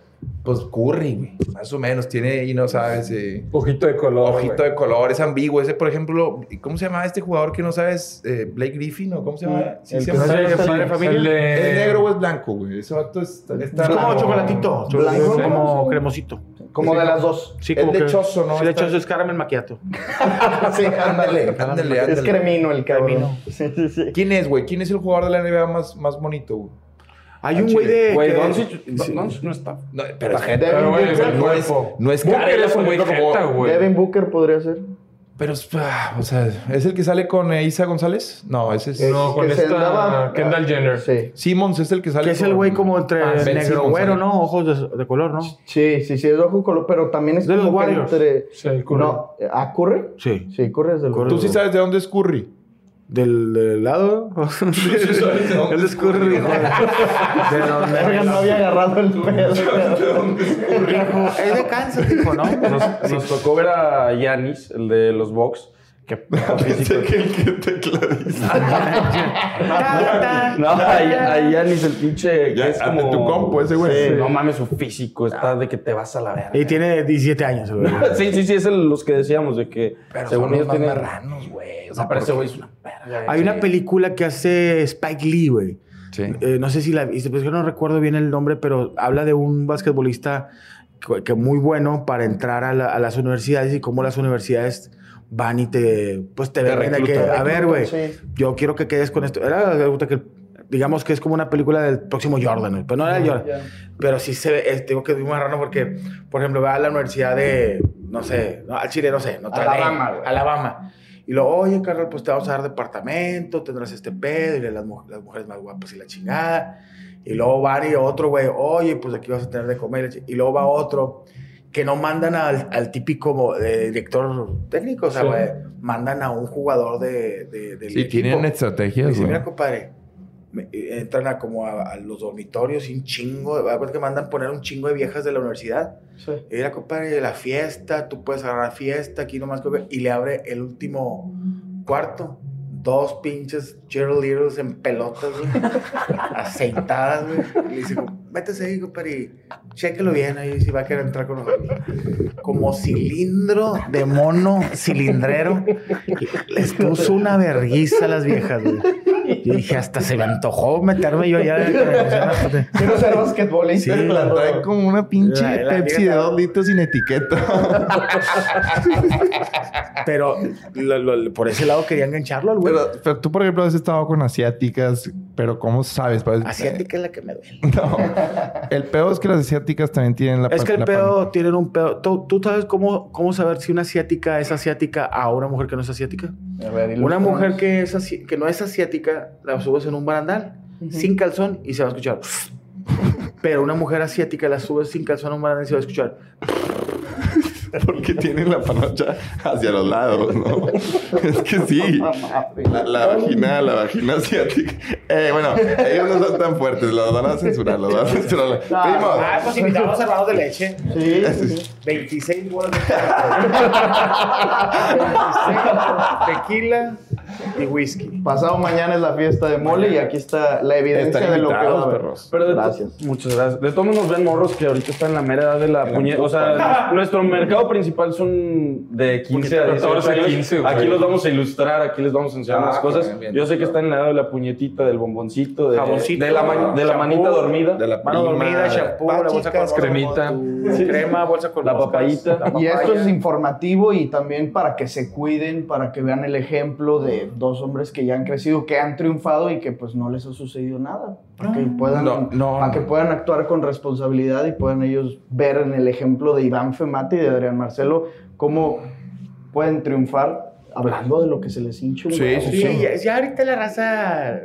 Pues Curry, güey. Más o menos. Tiene ahí, no sabes. Eh, ojito de color. Ojito de color. Es ambiguo. Ese, por ejemplo, ¿cómo se llama este jugador que no sabes? Eh, Blake Griffin o cómo se llama? Sí, el se llama. padre familia. ¿Es negro o es blanco, güey? Ese vato es, está. Es como chocolatito. Blanco. Como cremosito. Como de las dos. Sí, como es lechoso, ¿no? Sí, lechoso es caramel maquiato. *laughs* sí, ándale, ándale, ándale. Es cremino el caramelo. Sí, sí, sí. ¿Quién es, güey? ¿Quién es el jugador de la NBA más, más bonito, güey? Hay un güey de. Güey, Doncic no está. No, pero es gente. no, es, no es Booker es un güey güey. Devin Booker podría ser. Pero, ah, o sea, ¿es el que sale con Isa González? No, ese es. No, con esta Kendall Jenner. Sí. Simmons es el que sale. Que es el güey como entre ah, negro güero, ¿no? Ojos de, color, ¿no? Sí, sí, sí, es de ojo color, pero también es de los Warriors. Entre... Sí, Curry. No, ¿a Curry? Sí. Sí, Curry es del ¿Tú sí sabes de dónde es Curry? ¿Del, del lado? *laughs* *laughs* Él escurre, *laughs* De donde no había agarrado el pedo. Es de cáncer, dijo, ¿no? Nos, nos, tocó ver a Yanis, el de los Bucks, Qué *laughs* físico. que el que *laughs* no, ahí, ahí ya ni el pinche. Ya, es como tu compo ese güey. no mames, su físico está de que te vas a la verga. Y tiene 17 años, güey. *laughs* sí, sí, sí, es los que decíamos de que. Pero según ellos tienen. marranos, güey. O sea, parece güey es una verga. Hay una película que hace Spike Lee, güey. Sí. Eh, no sé si la viste, pues yo no recuerdo bien el nombre, pero habla de un basquetbolista que, muy bueno para entrar a, a las universidades y cómo las universidades van y te, pues te, ven que, a ver, güey, yo quiero que quedes con esto. Era, que, digamos que es como una película del próximo Jordan, pero no era Jordan. Pero sí se ve, tengo que decir muy raro porque, por ejemplo, va a la universidad de, no sé, al Chile, no sé, no Alabama, Alabama. Y luego, oye, Carlos, pues te vamos a dar departamento, tendrás este pedo, y las, las mujeres más guapas y la chingada. Y luego va y otro, güey, oye, pues aquí vas a tener de comer. Y luego va otro que no mandan al, al típico eh, director técnico, o sea, güey, mandan a un jugador de, de, Sí, tienen estrategias, güey. Mira, compadre, entran a como a, los dormitorios y un chingo, que mandan poner un chingo de viejas de la universidad. Sí. Y mira, compadre, la fiesta, tú puedes agarrar fiesta, aquí nomás, y le abre el último cuarto dos pinches cheerleaders en pelotas, güey, *laughs* aceitadas, güey. Y le dice, métese ahí, compadre, y chéquelo bien ahí si va a querer entrar con nosotros. Como cilindro de mono cilindrero. Les puso una verguiza a las viejas, güey. Yo dije, hasta se me antojó meterme yo allá. Quiero ser basquetbolista. Sí, la trae como una pinche Pepsi de dos litros sin etiqueta. *laughs* Pero por ese lado quería engancharlo al güey. Pero, tú, por ejemplo, has estado con asiáticas, pero ¿cómo sabes? Pues, Asiática es la que me duele. *laughs* No. El peor es que las asiáticas también tienen la Es que el pedo tienen un pedo. ¿Tú, sabes cómo, cómo saber si una asiática es asiática a una mujer que no es asiática? una mujer que, es que no es asiática, la subes en un barandal, sin calzón y se va a escuchar. *laughs* Pero una mujer asiática la subes sin calzón en un barandal y se va a escuchar. *laughs* Porque tienen la panocha hacia los lados, ¿no? *laughs* Es que sí. La, vagina, la vagina asiática. Eh, bueno, ellos no son tan fuertes, los van a censurar, los van a censurar. *laughs* Ah, pues invitamos a hermanos de leche. Sí. 26 bolas de tequila y whisky. Pasado mañana es la fiesta de mole y aquí está la evidencia de lo que va a haber. Pero gracias. Muchas gracias. De todos nos ven morros que ahorita están en la mera edad de la puñeta. O sea, nuestro mercado principal son de 15 a 18 años. aquí los vamos a ilustrar, aquí les vamos a enseñar las ah, cosas. Yo sé que están en la edad de la puñetita, del bomboncito, de, de, la, de la manita dormida. De la mano dormida, shampoo, la bolsa con cremita. Crema, bolsa con la papayita. Y esto es informativo y también para que se cuiden, para que vean el ejemplo de dos hombres que ya han crecido, que han triunfado y que pues no les ha sucedido nada. Para que puedan, para que puedan actuar con responsabilidad y puedan ellos ver en el ejemplo de Iván Femati y de Adrián Marcelo cómo pueden triunfar hablando de lo que se les hincha Sí, sí, sí. Ya, ahorita la raza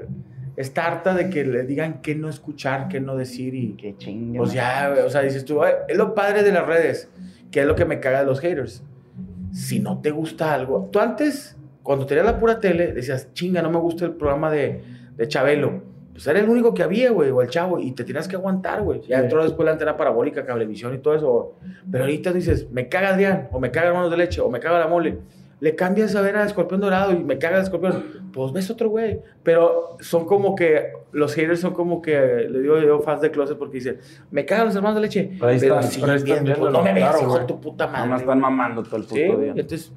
está harta de que le digan qué no escuchar, qué no decir y... Qué chingue. Pues ya, o sea, dices tú, es lo padre de las redes, que es lo que me caga de los haters. Si no te gusta algo... Tú antes, cuando tenías la pura tele, decías, chinga, no me gusta el programa de, de Chabelo pues era el único que había, güey, o el chavo, y te tenías que aguantar, güey. Ya entró después la antena parabólica, cablevisión y todo eso. Pero ahorita dices, me caga Adrián, o me caga Hermanos de Leche, o me caga la mole. Le cambias a ver a Escorpión Dorado y me caga Escorpión. Pues ves otro güey. Pero son como que, los haters son como que, le digo yo, fans de Closet, porque dicen, me cagan los Hermanos de Leche. Pero, ahí están, pero están pues, no me veas, hijo de tu puta madre. No me están mamando todo el puto día. Entonces,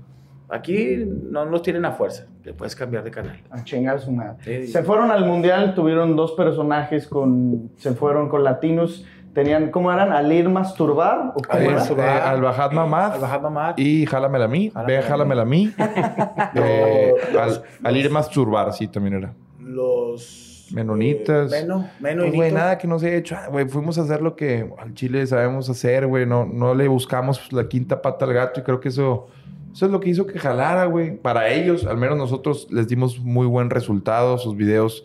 Aquí no nos tienen a fuerza, le puedes cambiar de canal. A chingar su madre. Se fueron al mundial, tuvieron dos personajes con. Se fueron con latinos. Tenían, ¿cómo eran? ¿Al ir masturbar? ¿O cómo eh, al Bajad Mamad. Al Bajad Mamad. Y Jálamela a mí. Ve, Jálamela a mí. *laughs* eh, al, al, ir masturbar, sí, también era. Los. Menonitas. Eh, meno, meno pues, güey, nada que no se haya hecho. Ah, güey, fuimos a hacer lo que al Chile sabemos hacer, güey. No, no le buscamos la quinta pata al gato y creo que eso eso es lo que hizo que jalara, güey. Para ellos, al menos nosotros les dimos muy buen resultado. Sus videos,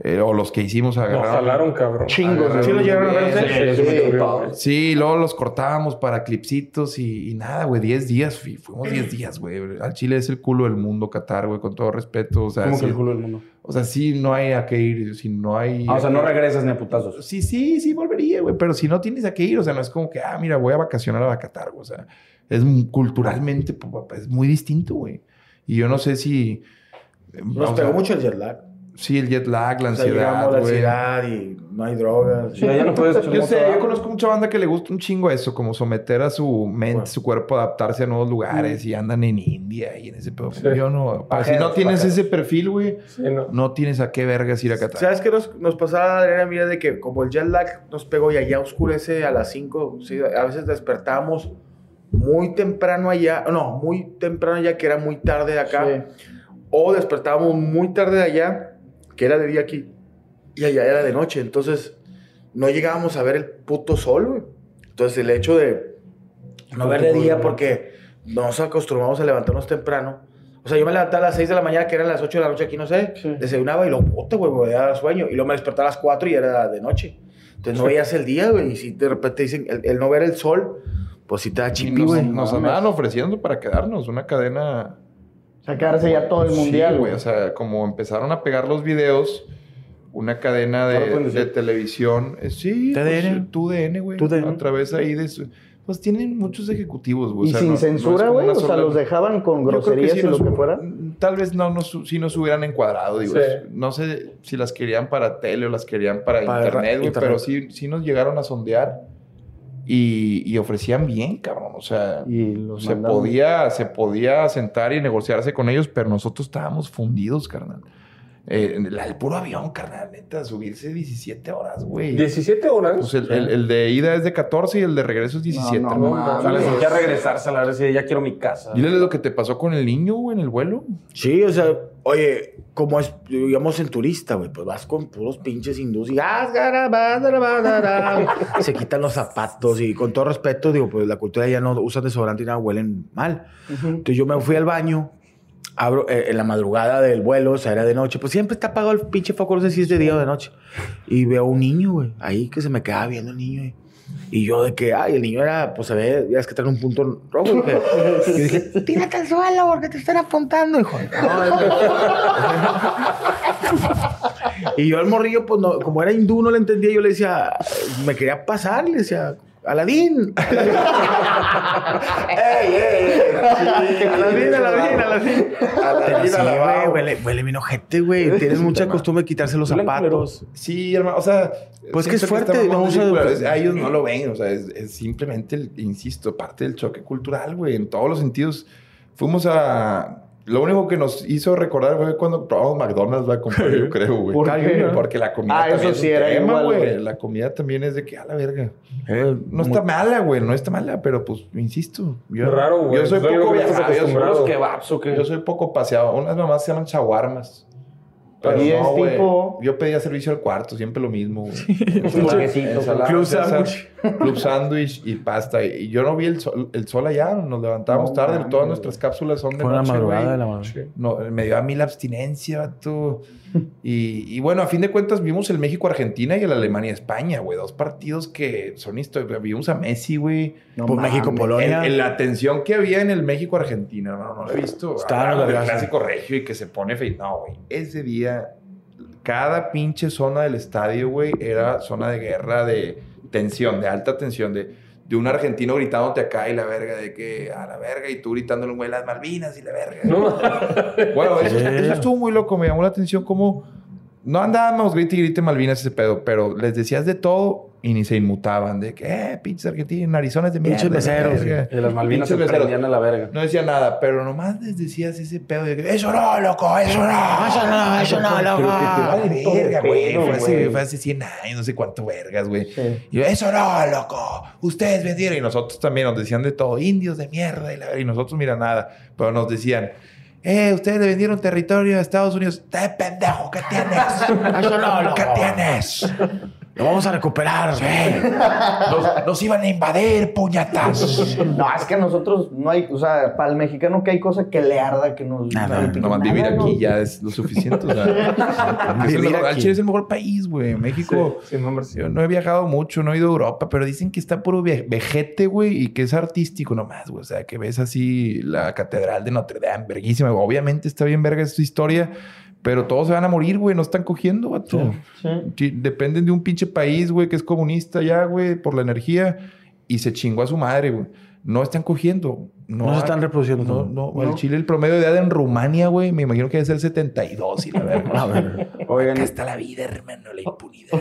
eh, o los que hicimos, agarraron. Nos jalaron, cabrón. Chingos. ¿Sí lo llegaron a ver? Sí, luego los cortábamos para clipsitos y, nada, güey. 10 días. Fuimos 10 *clears throat* días, güey. Al Chile es el culo del mundo, Qatar, güey, con todo respeto. O sea, ¿Cómo que el culo del mundo? O sea, sí, no hay a qué ir. Si no hay. Ah, o sea, no regresas ni a putazos. Sí, sí, sí, volvería, güey. Pero si no tienes a qué ir, o sea, no es como que, ah, mira, voy a vacacionar a Qatar, O sea, es culturalmente, es muy distinto, güey. Y yo no sé si... Nos pegó mucho el jet lag. Sí, el jet lag, la ansiedad. la ansiedad y no hay drogas. ya no puedes *laughs* yo sé, yo conozco mucha banda que le gusta un chingo eso, como someter a su mente, su cuerpo, adaptarse a nuevos lugares y andan en India y en ese pedo. Yo no. si no tienes ese perfil, güey, no. tienes a qué vergas ir a Qatar. ¿Sabes qué nos, nos pasaba, Adriana, mira, de que como el jet lag nos pegó y allá oscurece a las 5, a veces despertábamos muy temprano allá, no, muy temprano allá, que era muy tarde de acá, o despertábamos muy tarde de allá que era de día aquí y allá era de noche. Entonces, no llegábamos a ver el puto sol, güey. Entonces, el hecho de no ver de día porque nos acostumbramos a levantarnos temprano. O sea, yo me levantaba a las 6 de la mañana, que eran las 8 de la noche aquí, no sé. Desayunaba y lo puto, güey, me daba sueño. Y luego me despertaba a las 4 y era de noche. Entonces, no veías el día, güey. Y si de repente dicen el, no ver el sol, pues sí te da chipi, güey. Nos, andaban ofreciendo para quedarnos una cadena o sea, quedarse ya todo el mundial. güey. O sea, como empezaron a pegar los videos, una cadena de, televisión. Eh, sí, TDN. Pues, tu DN, güey. A través ahí de su, Pues tienen muchos ejecutivos, güey. ¿Y sin censura, güey? o sea, los dejaban con groserías y lo que fuera. Tal vez no, no si nos hubieran encuadrado, digo. No sé si las querían para tele o las querían para, internet, güey. Pero sí, sí nos llegaron a sondear. Y, ofrecían bien, cabrón. O sea, se, podía, se podía sentar y negociarse con ellos, pero nosotros estábamos fundidos, carnal. Eh, el, puro avión, carnal, neta, subirse 17 horas, güey. ¿17 horas? Pues el, de ida es de 14 y el de regreso es 17. No, no, no, o sea, les regresarse a la vez ya quiero mi casa. Dile lo que te pasó con el niño, güey, en el vuelo. Sí, o sea, oye, como es, digamos, el turista, güey, pues vas con puros pinches hindús y se quitan los zapatos y con todo respeto, digo, pues la cultura ya no usan desodorante y nada, huelen mal. Entonces yo me fui al baño abro eh, en la madrugada del vuelo, o sea, era de noche, pues siempre está apagado el pinche foco, no sé si es de día o de noche. Y veo un niño, güey, ahí que se me quedaba viendo el niño, Y yo de que, ay, el niño era, pues se ve, ya es que trae un punto rojo. Y dije, tírate al suelo porque te están apuntando, hijo. y yo al morrillo, pues no, como era hindú, no le entendía. Yo le decía, me quería pasar, le decía, Aladín. *laughs* ¡Ey, ey, ey! Aladín, Aladín, Aladín. Aladín, Aladín. Huele, huele bien ojete, güey. Tienes mucha costumbre de quitarse los zapatos. Sí, hermano. O sea... Pues que es fuerte. No usa... ellos no lo ven. O sea, es, es simplemente, insisto, parte del choque cultural, güey. En todos los sentidos. Fuimos a lo único que nos hizo recordar fue cuando probamos McDonald's, la comida, yo creo, güey. ¿Por qué? Porque la comida ah, también eso sí era tema, güey. La comida también es de que, a la verga. Eh, no está mala, güey. No está mala, pero pues, insisto. Yo, Raro, güey. Yo soy poco... Yo soy poco paseado. Unas mamás se llaman chaguarmas. Pero y es tipo... Yo pedía servicio al cuarto, siempre lo mismo. Club sándwich. *laughs* Club sándwich y pasta. Y yo no vi el sol, el sol allá, nos levantábamos tarde, todas nuestras cápsulas son de Fue noche, la madrugada de la madrugada. No, me dio a mí la abstinencia, tú. Y, y, bueno, a fin de cuentas vimos el México-Argentina y el Alemania-España, güey. Dos partidos que son históricos. Vimos a Messi, güey. No, pues México-Polonia. La atención que había en el México-Argentina, hermano, no lo he visto. Estaba en el clásico regio y que se pone fe. No, güey. Ese día, cada pinche zona del estadio, güey, era zona de guerra, de tensión, de alta tensión, de de un argentino gritándote acá y la verga, de que a la verga, y tú gritándole, güey, las Malvinas y la verga. bueno, eso, estuvo muy loco, me llamó la atención como no andábamos grite y grite Malvinas ese pedo, pero les decías de todo y ni se inmutaban. De que, eh, pinches argentinos, narizones de mierda. Pinches meseros. Y las Malvinas se prendían a la verga. No decía nada, pero nomás les decías ese pedo de que, eso no, loco, eso no, eso no, eso no, loco. Pero que te verga, güey. Fue hace, fue hace 100 años, no sé cuánto vergas, güey. Y yo, eso no, loco. Ustedes vendieron. Y nosotros también nos decían de todo, indios de mierda. Y, la, y nosotros, mira, nada. Pero nos decían, eh, ustedes le vendieron territorio a Estados Unidos. ¡Te pendejo! ¿Qué tienes? *laughs* Eso no, ¿Qué tienes? Lo vamos a recuperar. Sí. Nos, iban a invadir, puñatas. No, es que nosotros no hay, o sea, para el mexicano que hay cosa que le arda que nos. Nada, no, no, vivir aquí ya es lo suficiente. O sea, *laughs* el Chile es el mejor país, güey. México. Sí, yo no he viajado mucho, no he ido a Europa, pero dicen que está puro vejete, güey, y que es artístico nomás, güey. O sea, que ves así la catedral de Notre Dame, verguísima. Obviamente está bien verga esta historia pero todos se van a morir, güey. No están cogiendo, vato. Sí, Dependen de un pinche país, güey, que es comunista ya, güey, por la energía. y se chingó a su madre, güey. No están cogiendo. No, se están reproduciendo. No, no, El Chile, el promedio de edad en Rumania, güey, me imagino que debe ser 72 y la *laughs* verdad. Oigan. Acá está la vida, hermano, la impunidad.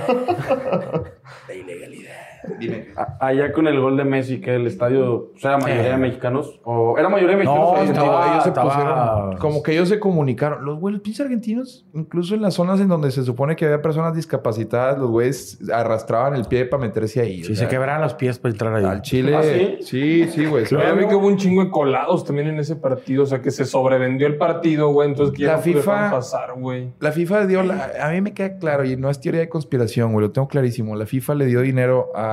la ilegalidad. Dime. Allá con el gol de Messi, que el estadio, o sea, mayoría de mexicanos, o era mayoría de mexicanos. No, ellos se pusieron, como que ellos se comunicaron. Los güeyes, pinches argentinos, incluso en las zonas en donde se supone que había personas discapacitadas, los güeyes arrastraban el pie para meterse ahí. Sí, se quebraban los pies para entrar ahí. Al Chile. ¿Ah, sí? sí, güey. Claro. vi que hubo un chingo de colados también en ese partido, o sea, que se sobrevendió el partido, güey, entonces que la FIFA, pasar, güey. La FIFA dio, la, a mí me queda claro, y no es teoría de conspiración, güey, lo tengo clarísimo. La FIFA le dio dinero a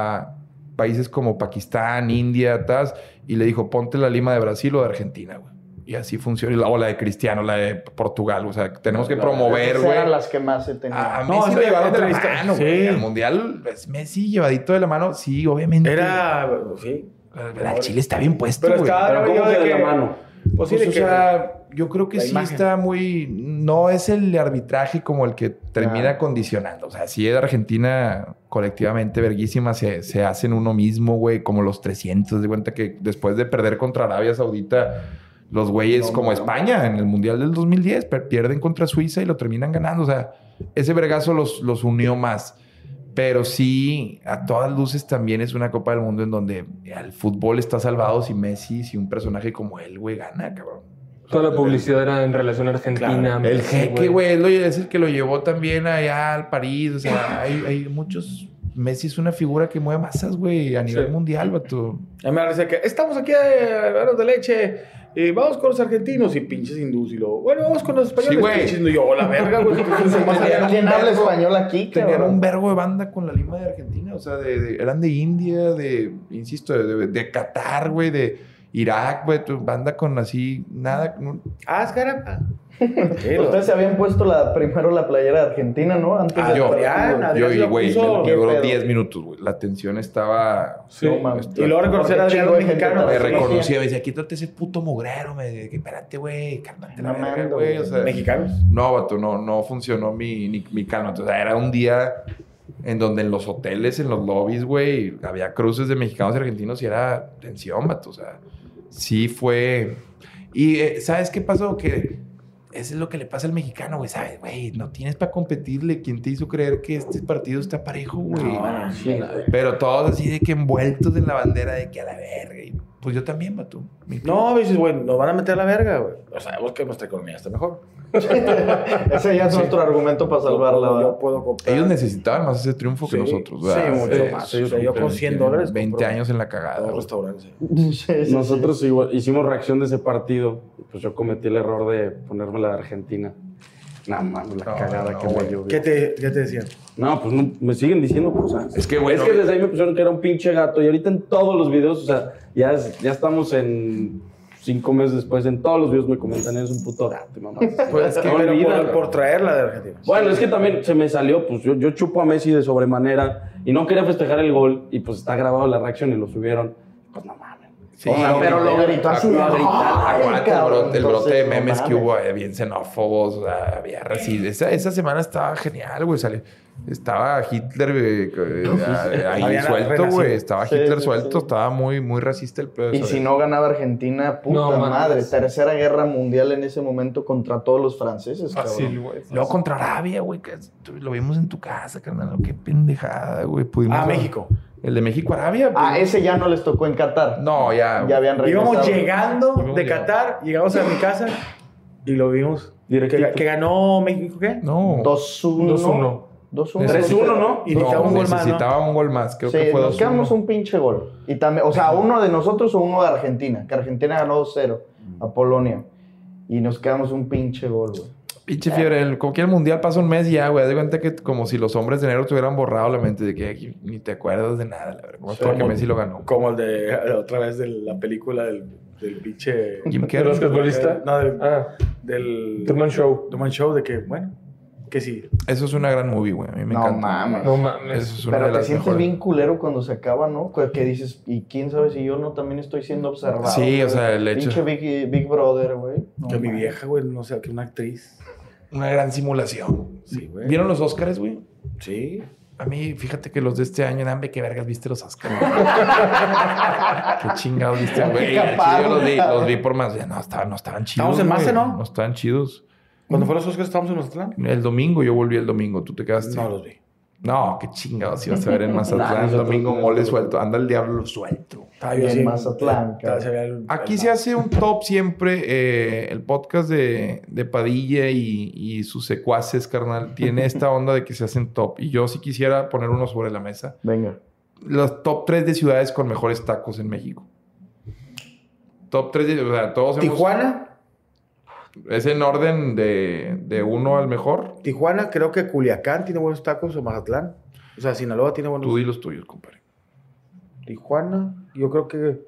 países como Pakistán, India, tas, y le dijo, ponte la lima de Brasil o de Argentina, güey. Y así funciona. Y la, ola de Cristiano, la de Portugal. O sea, tenemos que promover, güey. eran las que más se tenían. A, Messi lo llevaron de la mano, sí. El Mundial, pues, Messi llevadito de la mano, sí, obviamente. Era, sí. La Chile está bien puesto, Pero estaba de, de la mano. Pues, sí, o sea, yo creo que sí está muy. No es el arbitraje como el que termina condicionando. O sea, si es Argentina colectivamente verguísima, se, se hacen uno mismo, güey, como los 300. De cuenta que después de perder contra Arabia Saudita, los güeyes como España en el Mundial del 2010 pierden contra Suiza y lo terminan ganando. O sea, ese vergazo los, los unió más. Pero sí, a todas luces también es una Copa del Mundo en donde el fútbol está salvado si Messi, si un personaje como él, güey, gana, cabrón. Toda la publicidad era en relación a Argentina. el jeque, güey, es el que lo llevó también allá al París. O sea, hay, hay muchos Messi es una figura que mueve masas, güey, a nivel mundial, vato. A mí me parece que estamos aquí a de leche eh, vamos con los argentinos y pinches hindús. Y luego, bueno, vamos con los españoles. Sí, güey. yo, la verga, güey. ¿Quién *laughs* habla español aquí? Tenían un vergo de banda con la lima de Argentina. O sea, de, eran de India, de, insisto, de, de Qatar, güey, de Irak, güey. Banda con así, nada. Ah, es. Ustedes se habían puesto la, primero la playera de Argentina, ¿no? Antes ah, de yo, yo, yo güey, me, duró 10 minutos, güey. La tensión estaba... Sí. y luego reconocer a Adrián mexicano. Me reconocía, me decía, quítate ese puto mugrero. Me decía, espérate, güey, cálmate la verga, güey. O sea, ¿Mexicanos? No, vato, no, no funcionó mi, mi, mi calma. O sea, era un día en donde en los hoteles, en los lobbies, güey, había cruces de mexicanos y argentinos y era tensión, vato. O sea, sí fue... Y, eh, ¿sabes qué pasó? Que eso es lo que le pasa al mexicano, güey. ¿Sabes, güey? No tienes para competirle. ¿Quién te hizo creer que este partido está parejo, güey? No, sí, Pero todos así de que envueltos en la bandera de que a la verga. pues yo también, vato. No, dices, güey, nos van a meter a la verga, güey. O sea, sabemos que nuestra economía está mejor. *laughs* ese ya es nuestro argumento para salvarla. Yo puedo comprar. Ellos necesitaban más ese triunfo que nosotros. Sí, mucho más. yo con 100 dólares. 20 años en la cagada. *laughs* Nosotros hicimos reacción de ese partido. Pues yo cometí el error de ponerme la de Argentina. Nada más, la cagada que me llovió. ¿Qué te, ¿Qué te decían? No, pues me siguen diciendo cosas. Es que, bueno. Es que desde ahí me pusieron que era un pinche gato. Y ahorita en todos los videos, o sea, ya, ya estamos en cinco meses después, en todos los videos me comentan, es un puto gato, mamá. *laughs* Pues es que por, por, traerla de Argentina. Bueno, es que también se me salió, pues yo, yo chupo a Messi de sobremanera y no quería festejar el gol y pues está grabado la reacción y lo subieron. Pues no Sí, pero lo gritó así. Lo el, el brote de memes que hubo, eh, bien xenófobos, o sea, había Esa, esa semana estaba genial, güey. Sale, estaba Hitler eh, eh, ahí suelto, güey. Estaba Hitler suelto, estaba muy, muy racista el pedo. Y si no ganaba Argentina, puta madre. Tercera guerra mundial en ese momento contra todos los franceses, Fácil, güey. Luego contra Arabia, güey. Lo vimos en tu casa, carnal. Qué pendejada, güey. Ah, México. El de México-Arabia. Ah, ese ya no les tocó en Qatar. No, ya. Ya habían regresado. Íbamos llegando de Qatar, llegamos a mi casa y lo vimos. Que, que ganó México, ¿qué? No. 2-1. 2-1. 2-1. 3-1, ¿no? Y necesitaba un gol más. Necesitaba un gol más. Creo que fue nos quedamos un pinche gol. Y también, o sea, uno de nosotros o uno de Argentina. Que Argentina ganó 2-0 a Polonia. Y nos quedamos un pinche gol, güey. Pinche fiebre, el, cualquier mundial pasa un mes y ya, güey. De cuenta que como si los hombres de enero tuvieran borrado la mente de que ni te acuerdas de nada, la verdad. Como sí, porque Messi lo ganó. Como el de otra vez de la película del, del pinche. Jim Carrey. futbolista? No, del. Ah, del. Truman Show. Truman Show, de que, bueno, que sí. Eso es una gran movie, güey. A mí me no encanta. Mames. No mames. Eso es una Pero te sientes bien culero cuando se acaba, ¿no? Que dices, y quién sabe si yo no también estoy siendo observado. Sí, o sea, el hecho. Pinche Big, Big Brother, güey. que mi vieja, güey, no sé, que una actriz una gran simulación. Sí, güey. ¿Vieron los Oscars, güey? Sí. A mí, fíjate que los de este año, dame qué vergas viste los Oscars. *laughs* qué chingados viste, güey. Yo los vi, los vi por más. Ya no, estaban, no estaban chidos. Estamos en Mace, ¿no? No estaban chidos. ¿Cuándo fueron los Oscars estábamos en Mazatlán? El domingo, yo volví el domingo. ¿Tú te quedaste? No los vi. No, qué chingados ibas a ver en *laughs* Mazatlán. el domingo mole suelto. Anda el diablo suelto. Está bien en Mazatlán. Aquí se hace un top siempre. Eh, el podcast de, de Padilla y, y, sus secuaces, carnal, tiene esta *laughs* onda de que se hacen top. Y yo sí quisiera poner uno sobre la mesa. Venga. Los top 3 de ciudades con mejores tacos en México. Top 3 de... O sea, todos ¿Tijuana? ¿Es en orden de, de, uno al mejor? Tijuana, creo que Culiacán tiene buenos tacos o Mazatlán. O sea, Sinaloa tiene buenos. Tú y los tuyos, compadre. Tijuana, yo creo que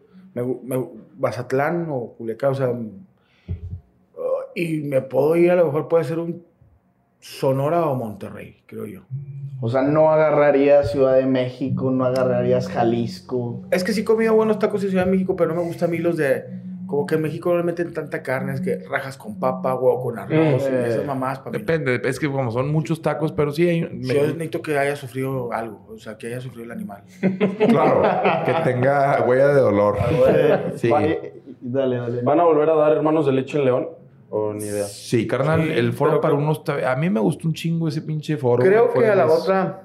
Mazatlán o Culiacán, o sea. y me puedo ir, a lo mejor puede ser un Sonora o Monterrey, creo yo. O sea, no agarrarías Ciudad de México, no agarrarías Jalisco. Es que sí he comido buenos tacos en Ciudad de México, pero no me gustan a mí los de como que en México no le meten tanta carne, es que rajas con papa, huevo con arroz, eh, esas mamás. Para depende, es que como son muchos tacos, pero sí hay... Yo necesito que haya sufrido algo, o sea, que haya sufrido el animal. claro, que tenga huella de dolor. Ah, sí. Dale, dale. ¿Van a volver a dar hermanos de leche en León? ¿O ni idea? Sí, carnal, el foro para unos... A mí me gustó un chingo ese pinche foro. Creo que a la otra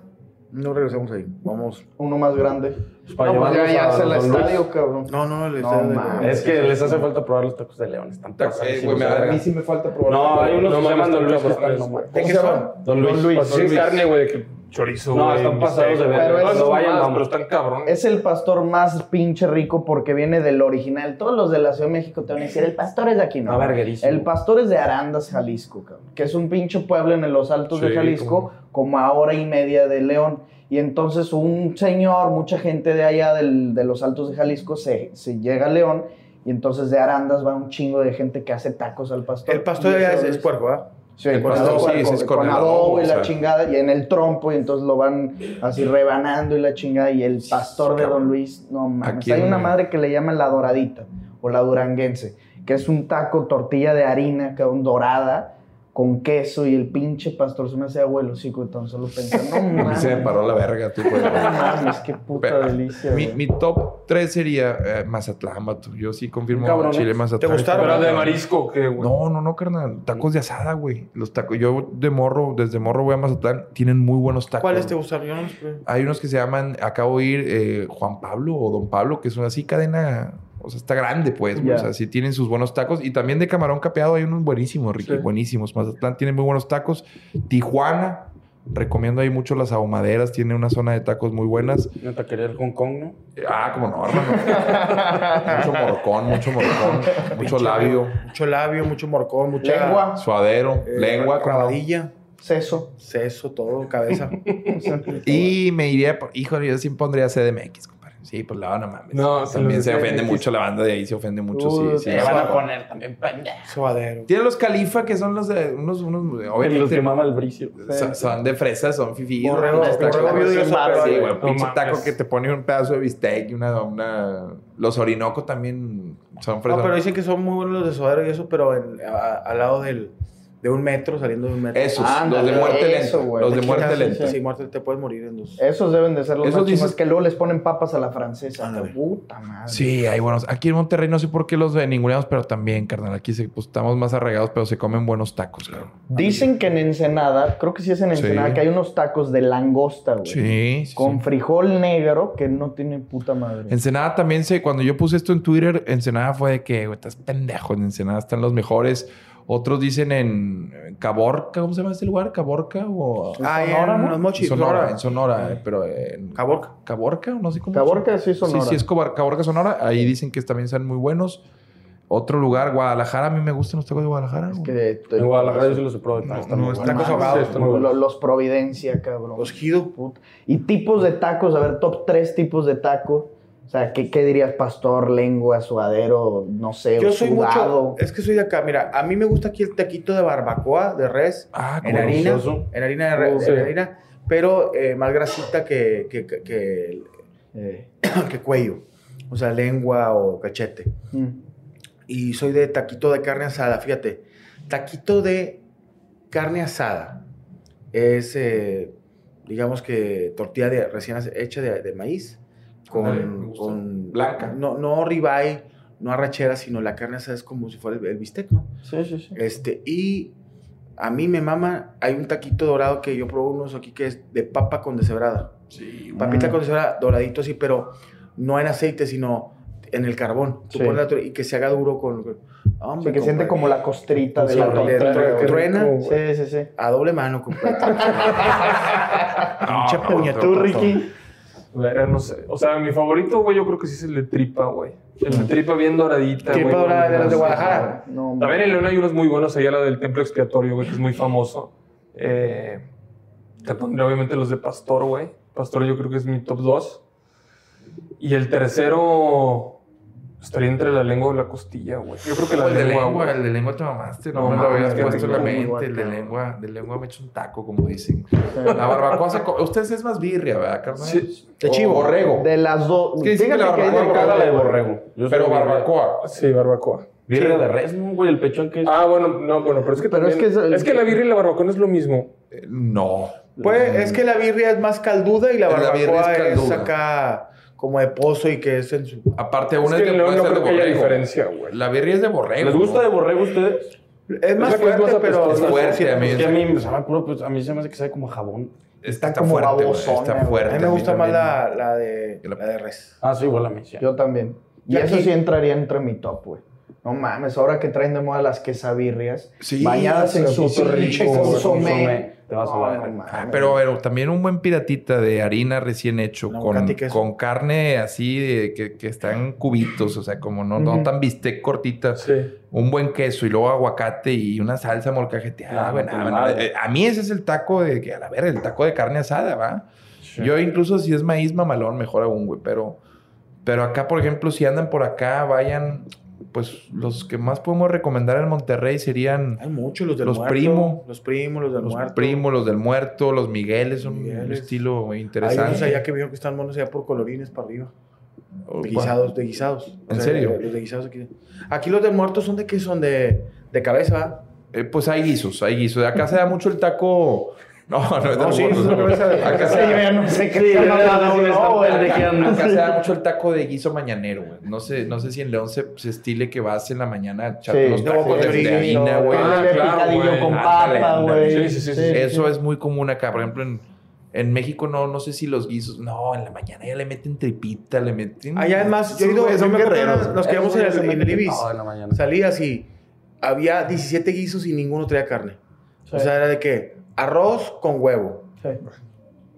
no regresamos ahí. Vamos. Uno más grande. Para no, pues ya, ya el estadio, cabrón. No, no, el estadio. es que les hace falta probar los tacos de León. Están. Eh, a mí sí me falta probar. No, hay unos que se llaman Don Luis. ¿De qué son? Don Luis. Don Luis. Sí, carne, güey, chorizo, No, están pasados de ver. Pero, no vayan, pero están cabrón. Es el pastor más pinche rico porque viene del original. Todos los de la Ciudad de México te van a decir, el pastor es de aquí, ¿no? El pastor es de Arandas, Jalisco, cabrón. Que es un pinche pueblo en los altos de Jalisco, como a hora y media de León. Y entonces un señor, mucha gente de allá de los altos de Jalisco se, se llega a León y entonces de Arandas va un chingo de gente que hace tacos al pastor. El pastor de allá es, puerco, ¿ah? Sí, con, adobo, sí, es con, adobo y la chingada, y en el trompo, y entonces lo van así rebanando y la chingada, y el pastor de Don Luis, no mames. Hay una madre que le llaman la doradita, o la duranguense, que es un taco, tortilla de harina, que es dorada, con queso y el pinche pastor se me hace abuelo, sí, entonces solo pensé, no *laughs* mames. Se me paró la verga, tú. Pues. No mames, qué puta delicia. Mi, mi, top 3 sería eh, Mazatlán, bato. Yo sí confirmo Cabrón, Chile, Mazatlán. ¿Te gustaron? Pero de marisco, ¿qué, güey? No, no, no, carnal. Tacos de asada, güey. Los tacos, yo de morro, desde morro voy a Mazatlán, tienen muy buenos tacos. ¿Cuáles te gustaron? Yo no Hay unos que se llaman, acabo de ir, eh, Juan Pablo o Don Pablo, que son así cadena o sea, está grande, pues. O sea, sí tienen sus buenos tacos. Y también de camarón capeado hay unos buenísimos, Ricky. Buenísimos. Mazatlán tiene muy buenos tacos. Tijuana. Recomiendo ahí mucho las ahumaderas. Tiene una zona de tacos muy buenas. ¿Una taquería del Hong Kong, no? Ah, como no, hermano. mucho morcón, mucho morcón. *laughs* mucho labio. Mucho labio, mucho morcón, mucha... Lengua. Suadero. Eh, lengua. Cravadilla. Seso. Seso, todo, cabeza. *laughs* y me iría... Por, híjole, yo sí pondría CDMX. Sí, pues la no mames. No, también se ofende mucho la banda de ahí, se ofende mucho. sí, sí. Se van a poner también Suadero. Tiene los Califa que son los de unos, unos obviamente. Los que mama el bricio. Son, de fresas, son fifi. Borrego, Sí, güey, pinche taco que te pone un pedazo de bistec y una, una... Los Orinoco también son fresas. No, pero dicen que son muy buenos los de suadero y eso, pero al lado del de un metro, saliendo de un metro. Esos, los de muerte lenta. Los de muerte lenta. Sí, muerte te puedes morir en dos. Esos deben de ser los Esos dices... que luego les ponen papas a la francesa. Puta madre. Sí, hay buenos. Aquí en Monterrey no sé por qué los de ninguneamos, pero también, carnal. Aquí pues, estamos más arraigados, pero se comen buenos tacos, claro. Dicen que en Ensenada, creo que sí es en Ensenada, que hay unos tacos de langosta, güey. Sí, sí Con frijol negro que no tiene puta madre. Ensenada también sé, cuando yo puse esto en Twitter, Ensenada fue de que, güey, estás pendejo. En Ensenada están los mejores otros dicen en Caborca, ¿cómo se llama este lugar? ¿Caborca o...? Ah, Sonora, en, ¿no? en Sonora, en Sonora, eh, pero en... Caborca. ¿Caborca? No sé cómo. Caborca, sí, Sonora. Sí, sí, es Caborca, Sonora. Ahí dicen que también son muy buenos. Otro lugar, Guadalajara, a mí me gustan los tacos de Guadalajara. Es que en Guadalajara yo sí los he probado. No, no, tacos ahogados. Los, los, Providencia, cabrón. Los Gido. Y tipos de tacos, a ver, top tres tipos de tacos. O sea, ¿qué, ¿qué, dirías? Pastor, lengua, suadero, no sé, Yo soy mucho, es que soy de acá. Mira, a mí me gusta aquí el taquito de barbacoa, de res. Ah, en harina. En harina de res, en harina, pero eh, más grasita que, que, que, eh, *coughs* que, cuello. O sea, lengua o cachete. Mm. Y soy de taquito de carne asada, fíjate. Taquito de carne asada es... Eh, digamos que tortilla de, recién hecha de, maíz, con, con, Blanca. No, no ribeye, no arrachera, sino la carne asada es como si fuera el, bistec, ¿no? Sí, sí, sí. Este, y a mí me mama, hay un taquito dorado que yo probé unos aquí que es de papa con deshebrada. Sí. Papita con deshebrada, doradito así, pero no en aceite, sino en el carbón. Sí. y que se haga duro con... Hombre, que siente como la costrita de Sí, la le- torta. le- truena. Sí, sí, sí. A doble mano, compadre. *laughs* Pinche No. Tú, Ricky. No sé. O sea, mi favorito, güey, yo creo que sí es el de tripa, güey. El de tripa bien doradita, güey. Tripa dorada de las de. Guadalajara. No, También en León hay unos muy buenos, allá la del templo expiatorio, güey, que es muy famoso. Eh, te pondré obviamente los de Pastor, güey. Pastor yo creo que es mi top 2. Y el tercero estaría entre la lengua o la costilla, güey. Yo creo que la el de lengua, lengua, güey. el de lengua te mamaste, no, No me lo habías qué puesto en la mente, el de lengua, de lengua me echa un taco, como dicen. La barbacoa, se ustedes es más birria, ¿verdad, carnal? Sí. De O chivo. borrego. De las dos. que dicen que la que barbacoa de es la borrego. Yo Pero barbacoa. Sí, barbacoa. Birria de res, ¿no, güey? El pechón que es. Ah, bueno, no, bueno, pero es que Pero es también- que es el- es que la birria y la barbacoa no es lo mismo. Eh, No. Pues es que la birria es más calduda y la La barbacoa es es, calduda. acá como de pozo y que es en su... Aparte, Es una que es de, León puede no ser de creo que haya diferencia, güey. La birria es de borrego. ¿Les gusta ¿no? de borrego a ustedes? Es más la que es fuerte, más pero... Es fuerte, a mí. Es que a mí, me sabe puro, pues, a mí se me hace que sabe como jabón. Está, como fuerte, babosona, Está fuerte. A mí me gusta más la, la, de, Que la- de res. Ah, sí, igual a mí. sí. Yo también. Y Y eso sí entraría entre mi top, güey. No mames, ahora que traen de moda las quesabirrias, Sí, bañadas en su rico, consomé. consomé. Te vas a la No, verga. no mames. Ah, pero, pero también un buen piratita de harina recién hecho con, con carne así de, que, que está en cubitos, o sea, como no, no tan bistec cortita. Sí. Un buen queso y luego aguacate y una salsa molcajeteada. Ah, bueno, bueno, madre. eh, a mí ese es el taco de que, a la verga, el taco de carne asada, ¿va? Yo incluso si es maíz mamalón, mejor aún, güey. Pero, pero acá, por ejemplo, si andan por acá, vayan. Pues los que más podemos recomendar en Monterrey serían Hay muchos, los del Los muerto. primo. Los primos, los del los muerto. primos, los del muerto, los Migueles, son un estilo Hay interesante. unos allá que vieron que están monos allá por colorines para arriba. Oh, De guisados, de guisados. ¿En serio? Los de guisados aquí. Aquí los del muerto son de qué son de, de cabeza. Eh, pues hay guisos, hay guisos. Acá se da mucho el taco. No, no es de No, sí, los es de cabeza de- Acá se da- no sé qué Sí, no, no, qué. Acá se da mucho el taco de guiso mañanero, güey. No sé, no sé si en León se, se estile que vas en la mañana a echar Sí, los no, tacos de, harina, no, güey. Ah, picadillo con papa, güey. Sí, sí, sí, sí. Eso es muy común acá. Por ejemplo, en, en México no, no sé si los guisos. No, en la mañana ya le meten tripita, le meten. Allá es más, yo he Sí, ido, güey, son yo me acuerdo guerreros. que nos quedamos en el, en Ibis. todo en la mañana. Salías y había 17 guisos y ninguno traía carne. Sí. O sea, era de que arroz con huevo, Sí.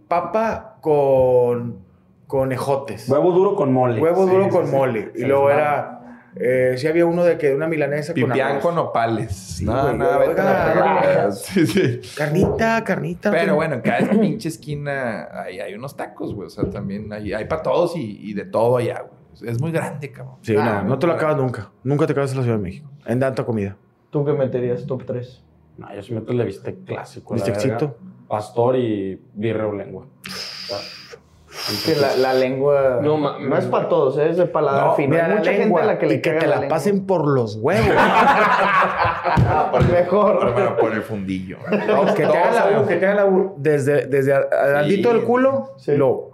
papa con, con ejotes, Huevo duro con mole. huevo Sí, duro sí, con sí. mole. Y Se luego era, eh, sí había uno de que de una milanesa con Pipián arroz. con nopales. no, güey, no, vete a la oiga. verga. Sí, sí. Carnita, carnita. Pero bueno, en cada pinche esquina hay, hay unos tacos, güey. O sea, también hay, hay para todos y, y de todo allá, güey. Es muy grande, cabrón. Sí, Ah, no, no te lo acabas nunca. Nunca te acabas en la Ciudad de México. En tanta comida. ¿Tú qué meterías top 3? No, yo sí meto el de bistec clásico. Bistecito. Pastor y birria o lengua. Que la, la lengua No, no, ma- es para todos, ¿eh? es de paladar No, fino. Hay mucha lengua gente a la que le y que te la, pasen por los huevos. *laughs* Ah, pues mejor. Pero por el fundillo. No, que te hagan la U, que te hagan la U desde, desde adelantito del culo, Sí. lo...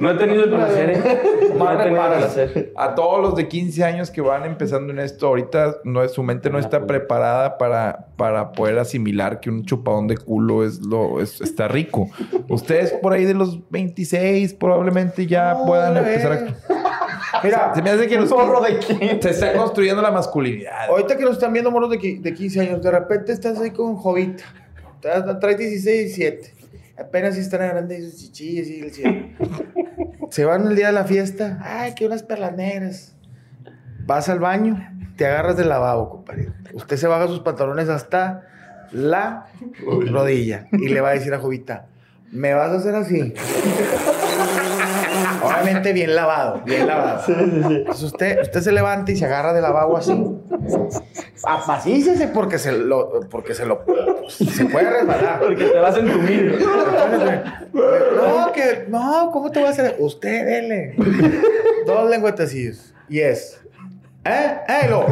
No he tenido el placer, ¿eh? No he tenido el placer. A todos los de 15 años que van empezando en esto, ahorita no es, su mente no está preparada para, para poder asimilar que un chupadón de culo es lo es- está rico. Ustedes por ahí de los 26 probablemente ya No, puedan empezar a... Mira, Se me hace que ¿Un los zorro de quién? se está construyendo la masculinidad. ahorita que nos están viendo moros de, de 15 años, de repente estás ahí con Jovita. Tra- Traes 16, 17. Apenas si están grandes sus chichillas y el cielo. Se van el día de la fiesta. Ay, que unas perlas negras. Vas al baño, te agarras del lavabo, compadre. Usted se baja sus pantalones hasta la rodilla y le va a decir a Jovita, ¿me vas a hacer así? Obviamente bien lavado, bien lavado. Entonces usted, usted se levanta y se agarra del lavabo así. Apacícese porque se lo, porque se lo, se puede resbalar. Porque te vas a entumir. No, que, no, ¿cómo te va a hacer? Usted, dele. Dos lengüetecillos. Y es. ¿Eh? ¿Eh? Lo.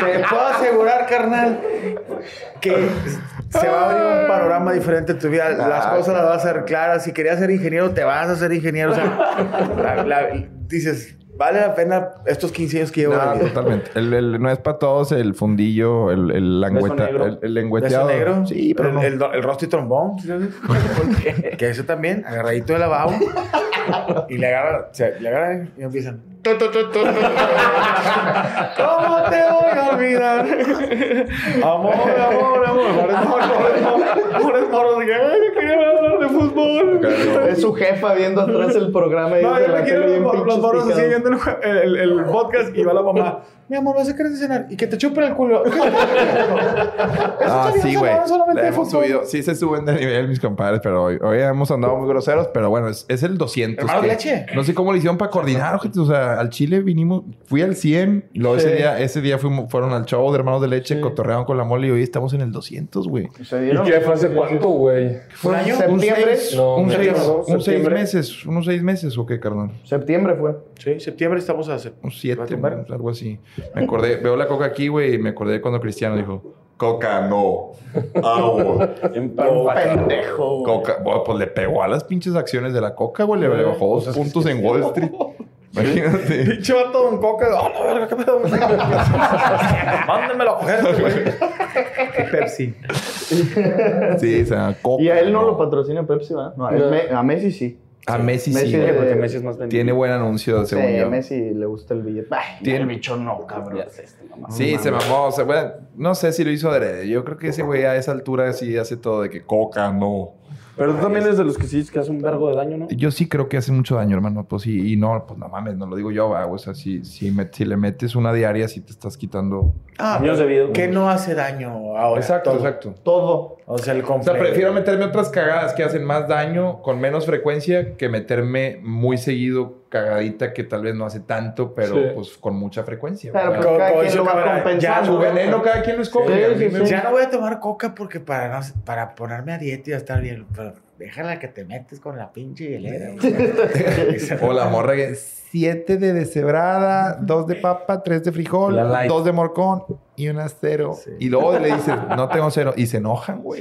Te puedo asegurar, carnal, que se va a abrir un panorama diferente en tu vida. Las cosas las vas a hacer claras. Si querías ser ingeniero, te vas a ser ingeniero. O sea, dices, vale la pena estos 15 años que llevo. No, totalmente. El, no es para todos el fundillo, el, el, langüeta, el, el lengüeteado. negro? Sí, pero el, no. el, el rostro y trombón. *laughs* que eso también, agarradito de lavabo. y le o sea, le agarran y empiezan. ¿Cómo te voy a olvidar? Amor, amor, amor. Amor, amor, amor. Amor, quería hablar de fútbol. Es su jefa viendo atrás el programa. Y no, yo me quiero los moros así viendo el, el, podcast y va la mamá. Mi amor, vas a querer cenar y que te chupen el culo. ah, sí, güey. hemos subido. Sí se suben de nivel mis compadres, pero hoy, hoy hemos andado muy groseros. Pero bueno, es, es el 200. ¿Hermano leche? No sé cómo le hicieron para coordinar, O sea, al Chile vinimos, fui al 100. Luego ese día, ese día fuimos, fueron al show de Hermanos de Leche, cotorreaban con la mole y hoy estamos en el 200, güey. ¿Y qué fue hace cuánto, güey? ¿Fue año? ¿Septiembre? Un seis, un seis meses. ¿Unos seis meses o qué, carnal? Septiembre fue. Sí, septiembre estamos a hacer. Un siete, algo así. Me acordé, veo la coca aquí, güey, y me acordé cuando Cristiano dijo... Coca no. Agua. *laughs* Un pendejo. Coca, pues le pegó a las pinches acciones de la coca, güey. Le bajó dos puntos en Wall Street. Imagínate. *laughs* Pinche vato Don Coca. ¡Oh, la verga, qué pedo! *laughs* Mándenmelo a coger, güey. *laughs* Pepsi. Sí, o sea, Coca. Y a él no, lo patrocina Pepsi, ¿verdad? No, a Messi sí. A Messi, sí. porque Messi es más vendido. Tiene buen anuncio, según sí, yo. a Messi le gusta el billete. Ay, Tiene el bicho no, cabrón. Este, sí, se mamó. O sea, bueno, no sé si lo hizo adrede. Yo creo que ese güey a esa altura sí hace todo de que coca, no. Pero tú también eres de los que sí que hace un vergo de daño, ¿no? Yo sí creo que hace mucho daño, hermano. Pues sí, y no, pues no mames, no lo digo yo, O sea, si, si, si le metes una diaria, sí te estás quitando. Ah, años de vida. Que no hace daño ahora. Exacto, exacto. Todo. O sea, el O sea, prefiero meterme otras cagadas que hacen más daño con menos frecuencia que meterme muy seguido cagadita que tal vez no hace tanto, pero pues con mucha frecuencia. Claro, pero cada quien lo va compensando. Ya, su veneno cada quien lo escoge. ya no voy a tomar coca porque para, para ponerme a dieta y a estar bien, pero déjala que te metes con la pinche hielera. *laughs* o la morra que siete de deshebrada, dos de papa, tres de frijol, dos de morcón y una cero. Y luego le dices, no tengo cero. Y se enojan, güey.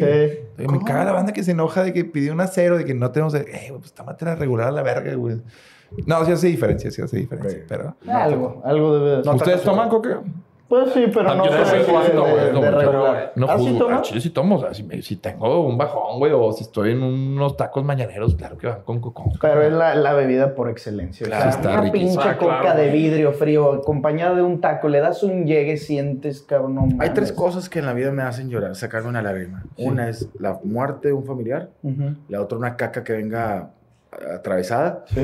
Me caga la banda que se enoja de que pidió una cero, de que no tenemos... Eh, pues tómate la regular a la verga, güey. No, sí hace diferencia, sí hace diferencia. Pero, algo, algo debe de... ¿Ustedes toman coca? Pues sí, pero no, no sé cuándo, güey. No, regular. no juzgo. ¿Ah, sí tomo. O sea, si, me, si, tengo un bajón, güey, o si estoy en unos tacos mañaneros, claro que van con coca. Pero es la, la, bebida por excelencia. Claro, o sea, está una pinche ah, coca claro. de vidrio frío acompañada de un taco, le das un llegue, sientes, cabrón. No Hay tres cosas que en la vida me hacen llorar, sacarme una lágrima. Sí. Una es la muerte de un familiar, uh -huh. la otra una caca que venga atravesada sí.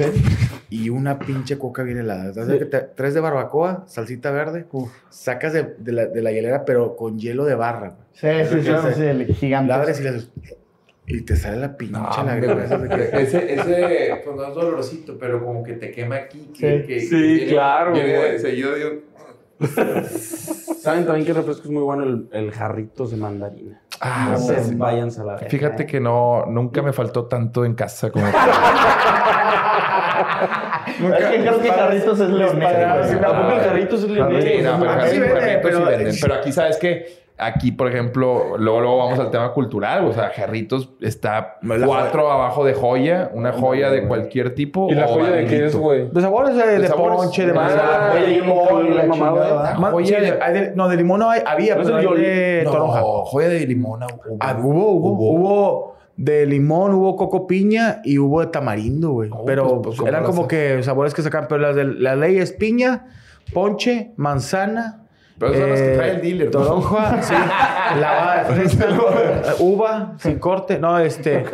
Y una pinche coca bien helada. Sí. Te, tres de barbacoa, salsita verde, Uf. sacas de, de, la, de, la, hielera, pero con hielo de barra. Sí, sí, sí, sí, el gigante. La abres y haces, y te sale la pinche no, lágrima. *laughs* ese, ese, pues no es dolorosito, pero como que te quema aquí. Que, sí, que, sí que claro. Viene seguido de un... *laughs* ¿Saben también qué refresco es muy bueno? El, el jarritos de mandarina. Ah, no se vayan a la Fíjate que no, nunca me faltó tanto en casa como. *laughs* nunca, es que creo que Jarritos es leonés. Jarritos es leonés. Sí, no, pero Jarritos sí venden. Pero aquí, ¿sabes qué? Aquí, por ejemplo, luego, luego vamos al tema cultural. O sea, Jarritos está cuatro abajo de joya, una joya de cualquier tipo. ¿Y la joya de qué es, güey? De sabores, de, de, de ponche, de manzana, de limón, la mamada. Joya de, no, de limón no hay, había, no pero de toronja. joya de limón. Hubo, ah, hubo, hubo, hubo de limón, hubo coco piña y hubo de tamarindo, güey. Oh, pero pues, pues, eran como que sabores que sacan, pero las de la ley es piña, ponche, manzana. Pero son eh, las que trae el dealer. Toronja, sí. *laughs* La uva, sin corte. No, este.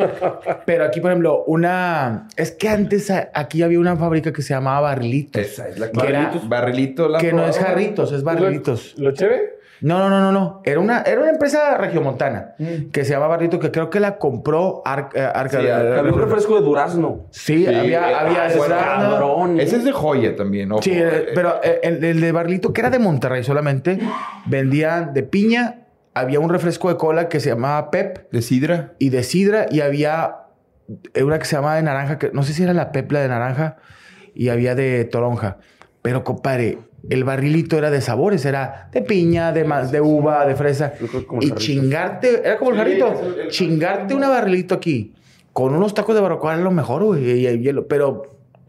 Pero aquí, por ejemplo, una. Es que antes aquí había una fábrica que se llamaba Barrilitos. Esa es la que era, Barrilito. La que no es jarritos, es barrilitos. ¿Lo, lo chévere? No, no, no, no, no. Era una, era una empresa regiomontana mm. que se llama Barrito, que creo que la compró Arca. Arca sí, había un refresco de durazno. Sí, sí había, había cabrón. Ese es de joya también, ¿no? Sí, eh, pero el, el, de Barrito, que era de Monterrey solamente, vendían de piña. Había un refresco de cola que se llamaba Pep. De sidra. Y de sidra. Y había una que se llamaba de naranja, que no sé si era la Pep la de naranja. Y había de toronja. Pero, compadre, el barrilito era de sabores, era de piña, de, más, de uva, de fresa. Y chingarte, era como el jarrito, chingarte una barrilito aquí con unos tacos de barbacoa era lo mejor, güey, y, hielo. Pero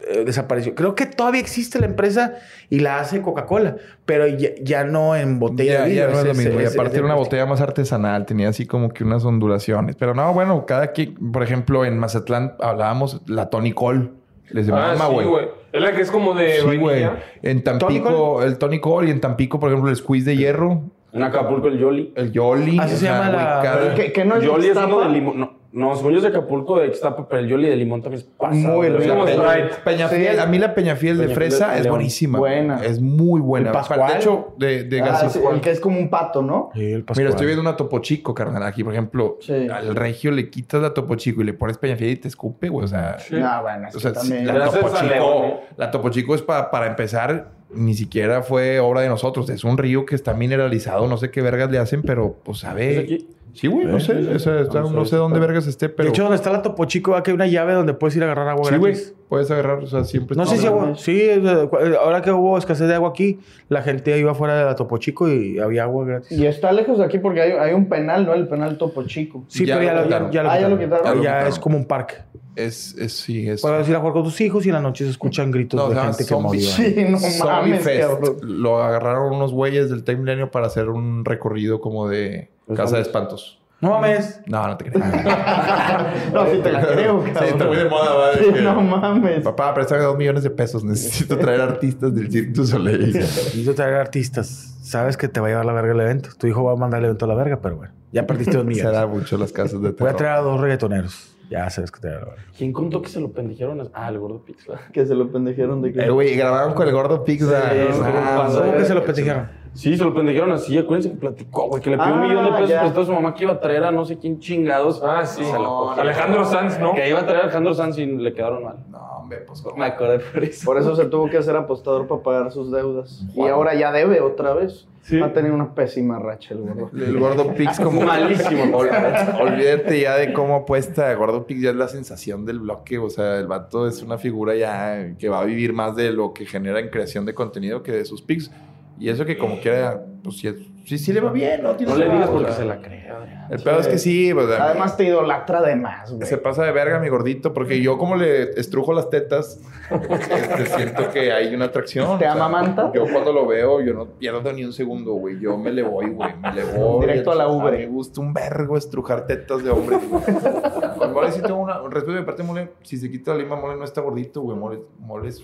eh, desapareció. Creo que todavía existe la empresa y la hace Coca-Cola, pero ya, no en botella ya, no es lo mismo. y aparte era una botella más artesanal, tenía así como que unas ondulaciones. Pero no, bueno, cada quien, por ejemplo, en Mazatlán hablábamos la Tony Cole. Les ah, sí, güey. Es la que es como de. Sí, güey. En Tampico, el Tony Cole y en Tampico, por ejemplo, el squeeze de hierro. En Acapulco, el Yoli. El Yoli. Así se llama la. ¿Qué, no es Yoli es uno de limón. No. No, según yo de Acapulco, de está pero el Yoli de limón también es pasado. Muy rico. Peñafiel, a mí la Peñafiel de fresa es buenísima. Buena. Es muy buena. ¿El De hecho, de, de ah, el que es como un pato, ¿no? Sí, el Mira, estoy viendo una Topo Chico, carnal. Aquí, por ejemplo, al regio le quitas la Topo Chico y le pones Peñafiel y te escupe, güey. O sea... No, bueno, o sea, también. La topo, Chico, la topo Chico es para, para empezar ni siquiera fue obra de nosotros. Es un río que está mineralizado. No sé qué vergas le hacen, pero pues sabe. Sí, güey, no sé. no sé dónde vergas esté, pero. De hecho, donde está la Topo Chico, aquí hay una llave donde puedes ir a agarrar agua sí, güey. Puedes agarrar, o sea, siempre. No sé si agua. Sí, ahora que hubo escasez de agua aquí, la gente iba fuera de la Topo Chico y había agua gratis. Y está lejos de aquí porque hay, un penal, ¿no? El penal Topo Chico. Sí, pero ya, lo, quitaron. Ya, ah, ya lo quitaron. Ya, es como un parque. Es, es, sí, es. Puedes ir a jugar con tus hijos y en la noche se escuchan gritos de gente que murió. Sí, no mames, Lo agarraron unos güeyes del Time Milenio para hacer un recorrido como de pues Casa de Espantos. No mames. No, no te *laughs* creo. no, sí te la creo, *laughs* cabrón. Sí, está muy de moda, ¿vale? Sí, no mames. Papá, préstame dos millones de pesos. Necesito traer artistas del Cirque du Soleil. *laughs* Necesito traer artistas. Sabes que te va a llevar la verga el evento. Tu hijo va a mandar el evento a la verga, pero bueno. Ya perdiste dos millones. Se da mucho las casas de terror. Voy a traer a dos reggaetoneros. Ya sabes que te. ¿Quién contó que se lo pendejaron? Ah, el gordo Pixla. Que se lo pendejaron de qué? Eh, güey, grabaron con el gordo Pixla. Sí, ¿Cómo que se lo pendejaron? Sí, se lo pendejaron así. Acuérdense que platicó, güey, que le pidió un millón de pesos prestado a su mamá que iba a traer a no sé quién chingados. Ah, sí. Alejandro Sanz, ¿no? Que iba a traer a Alejandro Sanz y le quedaron mal. No, hombre, pues Me acordé por eso. Por eso se tuvo que hacer apostador para pagar sus deudas. Y ahora ya debe otra vez. Sí. Va a tener una pésima racha el gordo. El gordo Pix como malísimo. Olvídate ya de cómo apuesta. El gordo Pix ya es la sensación del bloque. O sea, el vato es una figura ya que va a vivir más de lo que genera en creación de contenido que de sus pics. Y eso que como quiera, pues sí, sí, le va bien, ¿no? no le digas porque se la cree. El peor es que sí. Pues, Además te idolatra de más, güey. Se pasa de verga mi gordito, porque yo como le estrujo las tetas, este, siento que hay una atracción. ¿Te amamanta? Yo cuando lo veo, yo no pierdo ni un segundo, güey. Yo me le voy, güey. Me le voy. *laughs* Directo a la ubre. Me gusta un vergo estrujar tetas de hombre. Mole sí tengo una... Respeto de parte Mole, si se quita la lima, Mole no está gordito, güey. Mole, mole es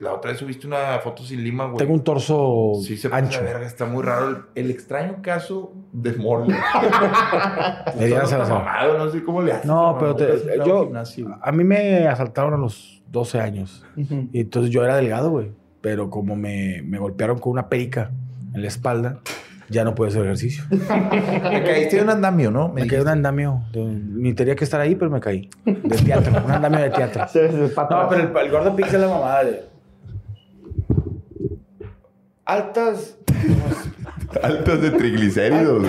la otra vez subiste una foto sin lima, güey. Tengo un torso sí, se ancho. Verga, está muy raro. El, extraño caso de Morley. *laughs* le no sé cómo le haces. No, pero yo... A mí me asaltaron a los 12 años. Y entonces yo era delgado, güey. Pero como me, me golpearon con una perica en la espalda ya no puedo hacer ejercicio. *laughs* me caíste de un andamio, ¿no? Me, caí de un andamio. ni tenía que estar ahí, pero me caí. De teatro, un andamio de teatro. *laughs* no, pero el, gordo pica la mamada de... Altas... *laughs* Altas de triglicéridos.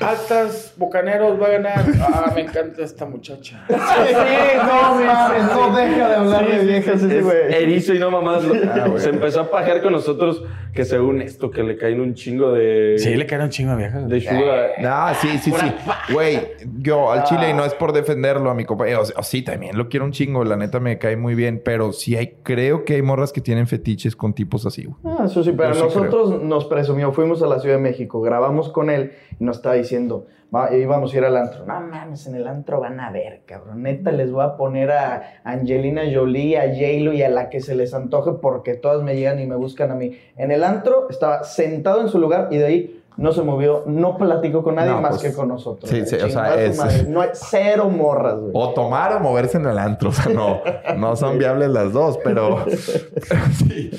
Altas, Bucaneros va a ganar. Ah, me encanta esta muchacha. *laughs* Sí, no mames, no deja de hablar de viejas ese güey. Erizo y no mamás. Ah, se empezó a pajear con nosotros que según esto, que le caen un chingo de. Sí, le caen un chingo de viejas. De sugar. No, sí, sí, sí. Güey, yo al chile, y no es por defenderlo a mi compañero. O, sí, también lo quiero un chingo. La neta me cae muy bien. Pero sí hay, creo que hay morras que tienen fetiches con tipos así, güey. Ah, eso sí, pero nosotros nos presumió. Fuimos a la Ciudad de México, grabamos con él y nos estaba diciendo íbamos a ir al antro. No mames, en el antro van a ver, cabrón. Neta, les voy a poner a Angelina Jolie, a j y a la que se les antoje porque todas me llegan y me buscan a mí. En el antro estaba sentado en su lugar y de ahí no se movió, no platicó con nadie más pues, que con nosotros. Sí, sí, o sea, es... No hay cero morras, güey. O tomar o moverse en el antro. O sea, no, no son viables las dos, pero, *laughs* sí.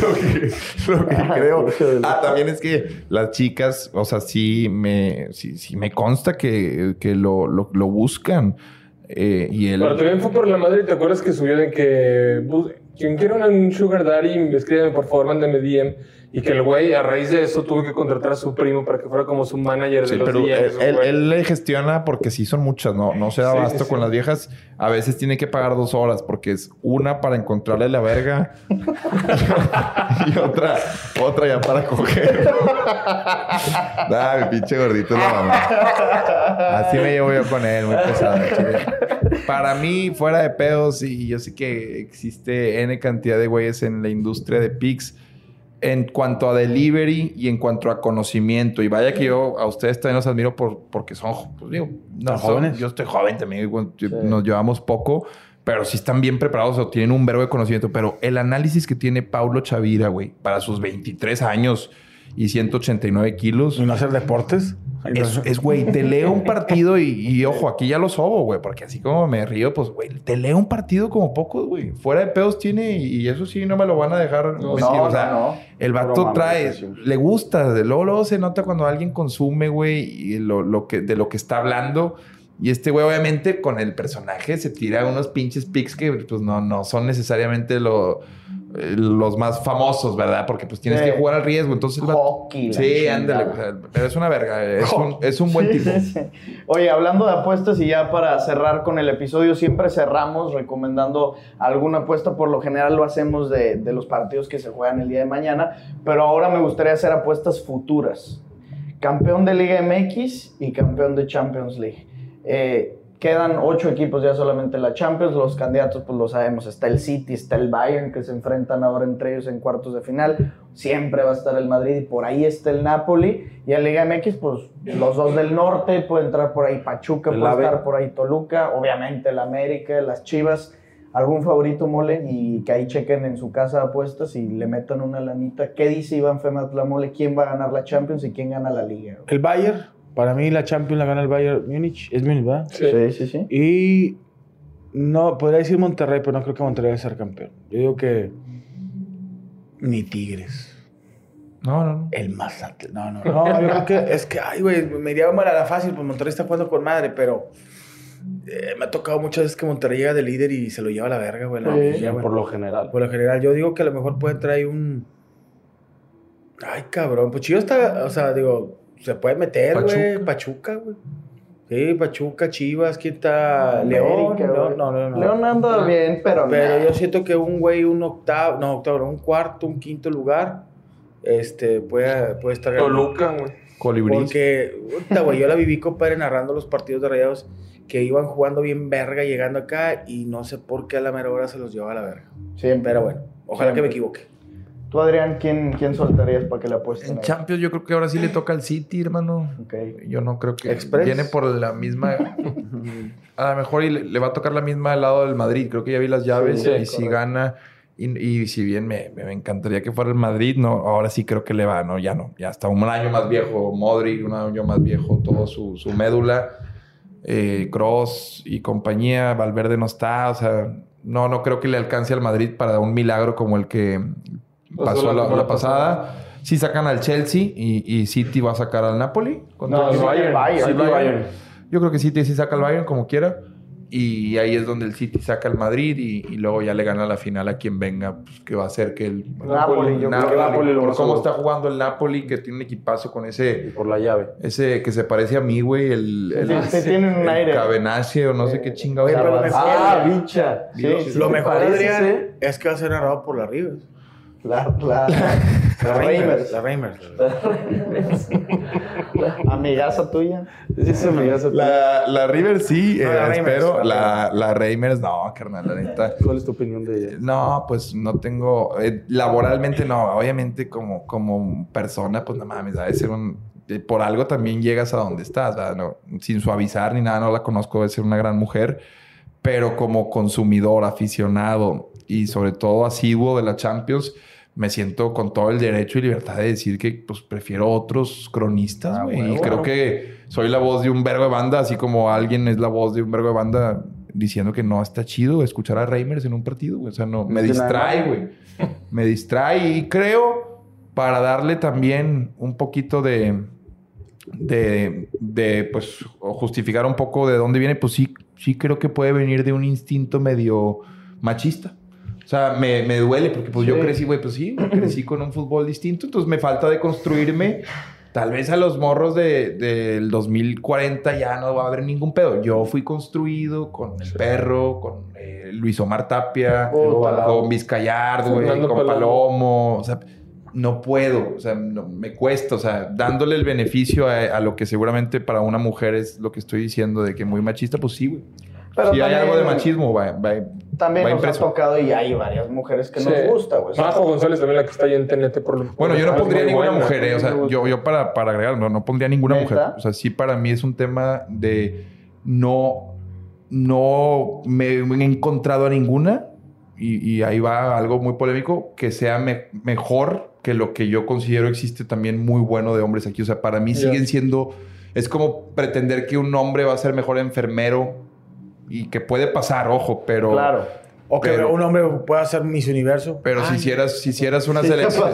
Lo que, lo que creo. Ah, también es que las chicas, o sea, sí me, sí, sí me consta que, que lo, lo, lo buscan. Eh, y él... Pero también fue por la madre, ¿te acuerdas que subió de que quien quiera un sugar daddy, escríbeme por favor, mándeme DM. Y que el güey, a raíz de eso, tuvo que contratar a su primo para que fuera como su manager de los pero él, él, le gestiona porque sí son muchas, ¿no? No se da abasto con las viejas. A veces tiene que pagar dos horas porque es una para encontrarle la verga *laughs* y otra, otra ya para coger. *laughs* nah, mi pinche gordito Así me llevo yo con él, muy pesado. Para mí, fuera de pedos, y yo sé que existe N cantidad de güeyes en la industria de pics en cuanto a delivery y en cuanto a conocimiento. Y vaya que yo a ustedes también los admiro por, porque son, pues digo, no, jóvenes. Yo estoy joven también, nos llevamos poco, pero sí están bien preparados o tienen un verbo de conocimiento. Pero el análisis que tiene Paulo Chavira, güey, para sus 23 años y 189 kilos. ¿Y no hacer deportes? Es, güey, te leo un partido y, ojo, aquí ya lo sobo, güey, porque así como me río, pues, güey, te leo un partido como pocos, güey. Fuera de pedos tiene y, eso sí no me lo van a dejar no, o sea, el vato trae, le gusta, luego, luego se nota cuando alguien consume, güey, y lo, que, de lo que está hablando. Y este güey, obviamente, con el personaje se tira unos pinches pics que, pues, no, no son necesariamente lo eh, los más famosos, ¿verdad? Porque pues tienes que jugar al riesgo. Entonces, Hockey, sí, ándale. pero es una verga. Es, un, es un, *laughs* buen tipo. Oye, hablando de apuestas y ya para cerrar con el episodio, siempre cerramos recomendando alguna apuesta. Por lo general lo hacemos de, de los partidos que se juegan el día de mañana. Pero ahora me gustaría hacer apuestas futuras. Campeón de Liga MX y campeón de Champions League. Eh, Quedan ocho equipos ya solamente en la Champions. Los candidatos, pues lo sabemos. Está el City, está el Bayern, que se enfrentan ahora entre ellos en cuartos de final. Siempre va a estar el Madrid y por ahí está el Napoli. Y en Liga MX, pues los dos del norte. Puede entrar por ahí Pachuca, puede estar por ahí Toluca. Obviamente el América, las Chivas. ¿Algún favorito, Mole? Y que ahí chequen en su casa de apuestas y le metan una lanita. ¿Qué dice Iván Fematla Mole? ¿Quién va a ganar la Champions y quién gana la Liga? El Bayern. Para mí la Champions la gana el Bayern Múnich. Es Múnich, ¿verdad? Sí. sí, sí, Y no, podría decir Monterrey, pero no creo que Monterrey vaya a ser campeón. Yo digo que ni Tigres. No, no, no. El Mazatlán. No, no, no. yo creo que es que, ay, güey, me iría mal a la fácil, pues Monterrey está jugando con madre, pero eh, me ha tocado muchas veces que Monterrey llega de líder y se lo lleva a la verga, güey. por lo general. Por lo general. Yo digo que a lo mejor puede traer un. Ay, cabrón. Pues chido está, o sea, digo, se puede meter, güey. Pachuca, güey. Sí, Pachuca, Chivas, ¿quién está? León. no, no, no, León anda bien, pero. Pero yo siento que un güey, un octavo, no, octavo, un cuarto, un quinto lugar, este, puede, puede estar. Toluca, güey. Colibrí. Porque, puta, güey, yo la viví, compadre, narrando los partidos de Rayados que iban jugando bien verga llegando acá y no sé por qué a la mera hora se los llevaba a la verga. Sí, pero bueno, ojalá que me equivoque. Tú, Adrián, ¿quién, quién soltarías para que la apuesten? En Champions yo creo que ahora sí le toca al City, hermano. Okay. Yo no creo que... ¿Express? Viene por la misma... *laughs* a lo mejor y le, va a tocar la misma al lado del Madrid. Creo que ya vi las llaves y si gana... Y, si bien me, me, encantaría que fuera el Madrid, no, ahora sí creo que le va, no, ya no, ya está un año más viejo Modric, un año más viejo todo su, su médula, eh, Cross y compañía, Valverde no está, o sea, no, no creo que le alcance al Madrid para un milagro como el que pasó la, pasada. Si sacan al Chelsea y, City va a sacar al Napoli. No, el Bayern. Yo creo que City sí saca al Bayern como quiera. Y ahí es donde el City saca al Madrid y, luego ya le gana la final a quien venga, pues, que va a ser que el Napoli. Yo Napoli, por cómo está jugando el Napoli, que tiene un equipazo con ese. por la llave. Ese que se parece a mí, güey. El, el, tiene un aire. Cabenace o no sé qué chingado. Ah, bicha. lo mejor, Adrián, es que va a ser narrado por la Rivers. La, *laughs* la, la, Reimers. La Reimers. *laughs* Amigaza tuya. Sí, amigaza tuya. La, la River sí, no, la espero. La, la Reimers, no, carnal, la neta. ¿Cuál es tu opinión de ella? No, pues no tengo. Eh, laboralmente no. Obviamente, como, como persona, pues no mames, debe ser un. Eh, por algo también llegas a donde estás, no, sin suavizar ni nada, no la conozco, debe ser una gran mujer. Pero como consumidor, aficionado y sobre todo asiduo de la Champions me siento con todo el derecho y libertad de decir que pues prefiero otros cronistas, ah, güey. y creo que soy la voz de un vergo de banda, así como alguien es la voz de un vergo de banda diciendo que no está chido escuchar a Reimers en un partido, güey. O sea, no, me distrae, güey. me distrae y creo para darle también un poquito de, de, de, pues, justificar un poco de dónde viene, pues sí, sí creo que puede venir de un instinto medio machista O sea, me, me duele porque pues yo crecí, güey, pues sí, crecí con un fútbol distinto. Entonces me falta de construirme. Tal vez a los morros del de, 2040 ya no va a haber ningún pedo. Yo fui construido con el perro, con eh, Luis Omar Tapia, con Vizcayardo, güey, con Palomo. O sea, no puedo, o sea, me cuesta, o sea, dándole el beneficio a, lo que seguramente para una mujer es lo que estoy diciendo de que muy machista, pues sí, güey. Pero si hay algo de machismo, va, va También nos ha tocado y hay varias mujeres que nos gusta, güey. Majo González también la que está ahí en TNT por Bueno, yo no pondría ninguna mujer, eh, o sea, yo, yo para, para agregar, no, no pondría ninguna mujer. O sea, sí para mí es un tema de no, no me he encontrado a ninguna y, ahí va algo muy polémico, que sea mejor que lo que yo considero existe también muy bueno de hombres aquí. O sea, para mí siguen siendo, es como pretender que un hombre va a ser mejor enfermero y que puede pasar, ojo, pero... Claro. O que un hombre pueda ser Miss Universo. Pero si hicieras, si hicieras una selección...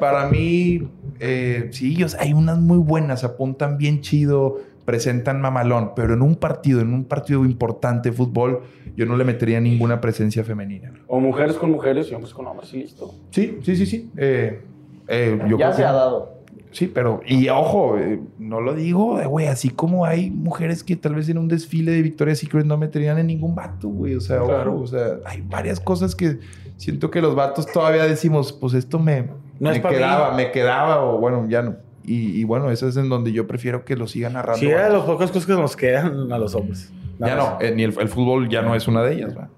para mí, eh, sí, hay unas muy buenas, apuntan bien chido, presentan mamalón, pero en un partido, en un partido importante de fútbol, yo no le metería ninguna presencia femenina. O mujeres con mujeres y hombres con hombres y listo. Sí, sí, sí, sí. Eh, eh, ya se ha dado. Sí, pero, y ojo, eh, no lo digo, güey, así como hay mujeres que tal vez en un desfile de Victoria's Secret no meterían en ningún vato, güey, o sea, o sea, hay varias cosas que siento que los vatos todavía decimos, pues esto me, me quedaba, me quedaba, o bueno, ya no. Y, bueno, eso es en donde yo prefiero que lo sigan narrando. Sí, de las pocas cosas que nos quedan a los hombres. ya no, eh, ni el, fútbol ya no es una de ellas, ¿va?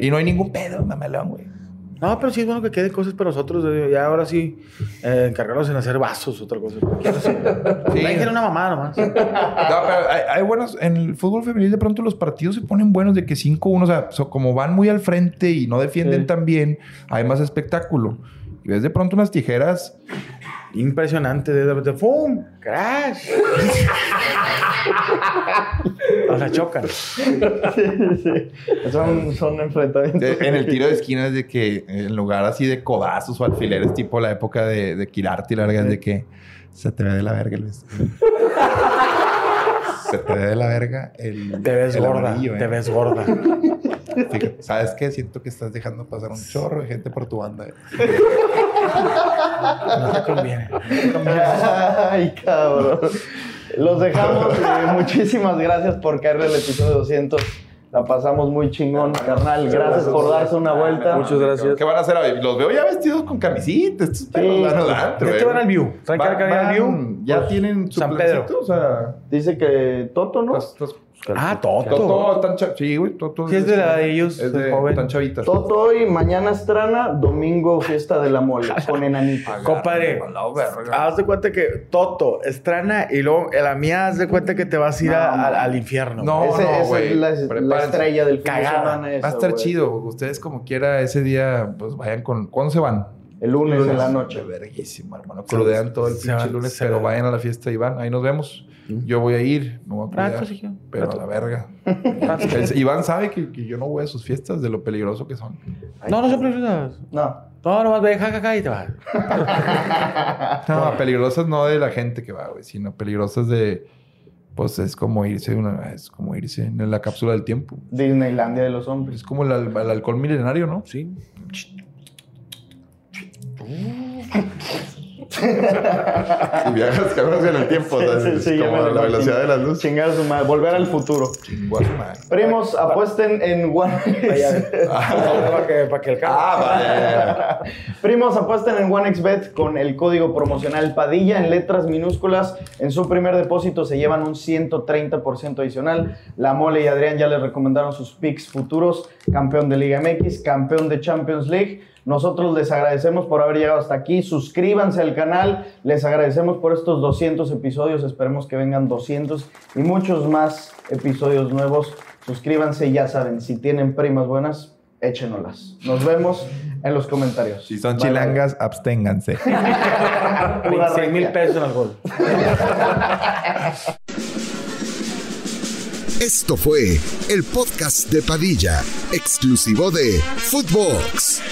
Y no hay ningún pedo, mamelón, güey. No, pero sí es bueno que queden cosas para nosotros. Ya ahora sí, eh, encargarnos en hacer vasos, otra cosa. *laughs* Sí. Hay una mamada nomás. No, pero hay, buenos. En el fútbol femenil, de pronto los partidos se ponen buenos de que 5-1, o sea, como van muy al frente y no defienden tan bien, hay más espectáculo. Y ves de pronto unas tijeras impresionante. De, de, ¡Fum! ¡Crash! o sea, chocan. Sí, sí. Son, son enfrentamientos. en el tiro de esquina es de que en lugar así de codazos o alfileres, tipo la época de, de Kirarti, largas, de que se te ve de la verga el vestido. se te ve de la verga el. Te ves gorda. te ¿eh? ves gorda. ¿Sabes qué? Siento que estás dejando pasar un chorro de gente por tu banda. No te conviene. Ay, cabrón. Los dejamos. muchísimas gracias por caerle el episodio 200. La pasamos muy chingón, carnal. Gracias por darse una vuelta. Muchas gracias. ¿Qué van a hacer hoy? Los veo ya vestidos con camisitas. Estos perros van al antro. ¿Ya van al view? ¿Saben que van al view? Ya tienen su San Pedro. O sea, Dice que Toto, ¿no? Ah, Toto. Toto, tan Sí, güey, Toto. Sí, es de la de ellos. Es de joven. tan chavitas. Toto y mañana estrana, domingo fiesta de la mole *laughs* con enanita. Compadre, haz de cuenta que Toto estrana y luego la mía haz de cuenta que te vas a ir al infierno. No, ese, no, güey. Es la, la, estrella del fin Va a estar chido. Ustedes como quiera ese día, pues vayan con... ¿Cuándo se van? El lunes, en la noche. Verguísimo, hermano. Crudean todo el pinche lunes, pero vayan a la fiesta y van. Ahí nos vemos. Yo voy a ir, me voy a cuidar, pero a la verga. *laughs* Iván sabe que, que, yo no voy a sus fiestas de lo peligroso que son. No, no son peligrosas. No. No, nomás ve, jajaja, y te vas. *laughs* no, peligrosas no de la gente que va, güey, sino peligrosas de... Pues es como irse una, es como irse en la cápsula del tiempo. Disneylandia de los hombres. Es como el, el alcohol milenario, ¿no? Sí. Y viajas cabrón en el tiempo, como la velocidad de la luz. Chingar su madre, volver al futuro. Chingar su madre. Primos, apuesten en One. *laughs* para, que, para que el carro. Ah, vale. Primos, apuesten en OneXBet con el código promocional Padilla en letras minúsculas. En su primer depósito se llevan un 130% adicional. La Mole y Adrián ya les recomendaron sus picks futuros: campeón de Liga MX, campeón de Champions League. Nosotros les agradecemos por haber llegado hasta aquí. Suscríbanse al canal. Les agradecemos por estos 200 episodios. Esperemos que vengan 200 y muchos más episodios nuevos. Suscríbanse, ya saben, si tienen primas buenas, échenolas. Nos vemos en los comentarios. Si son chilangas, absténganse. *laughs* 26 mil pesos al gol. *laughs* Esto fue el podcast de Padilla, exclusivo de Footbox.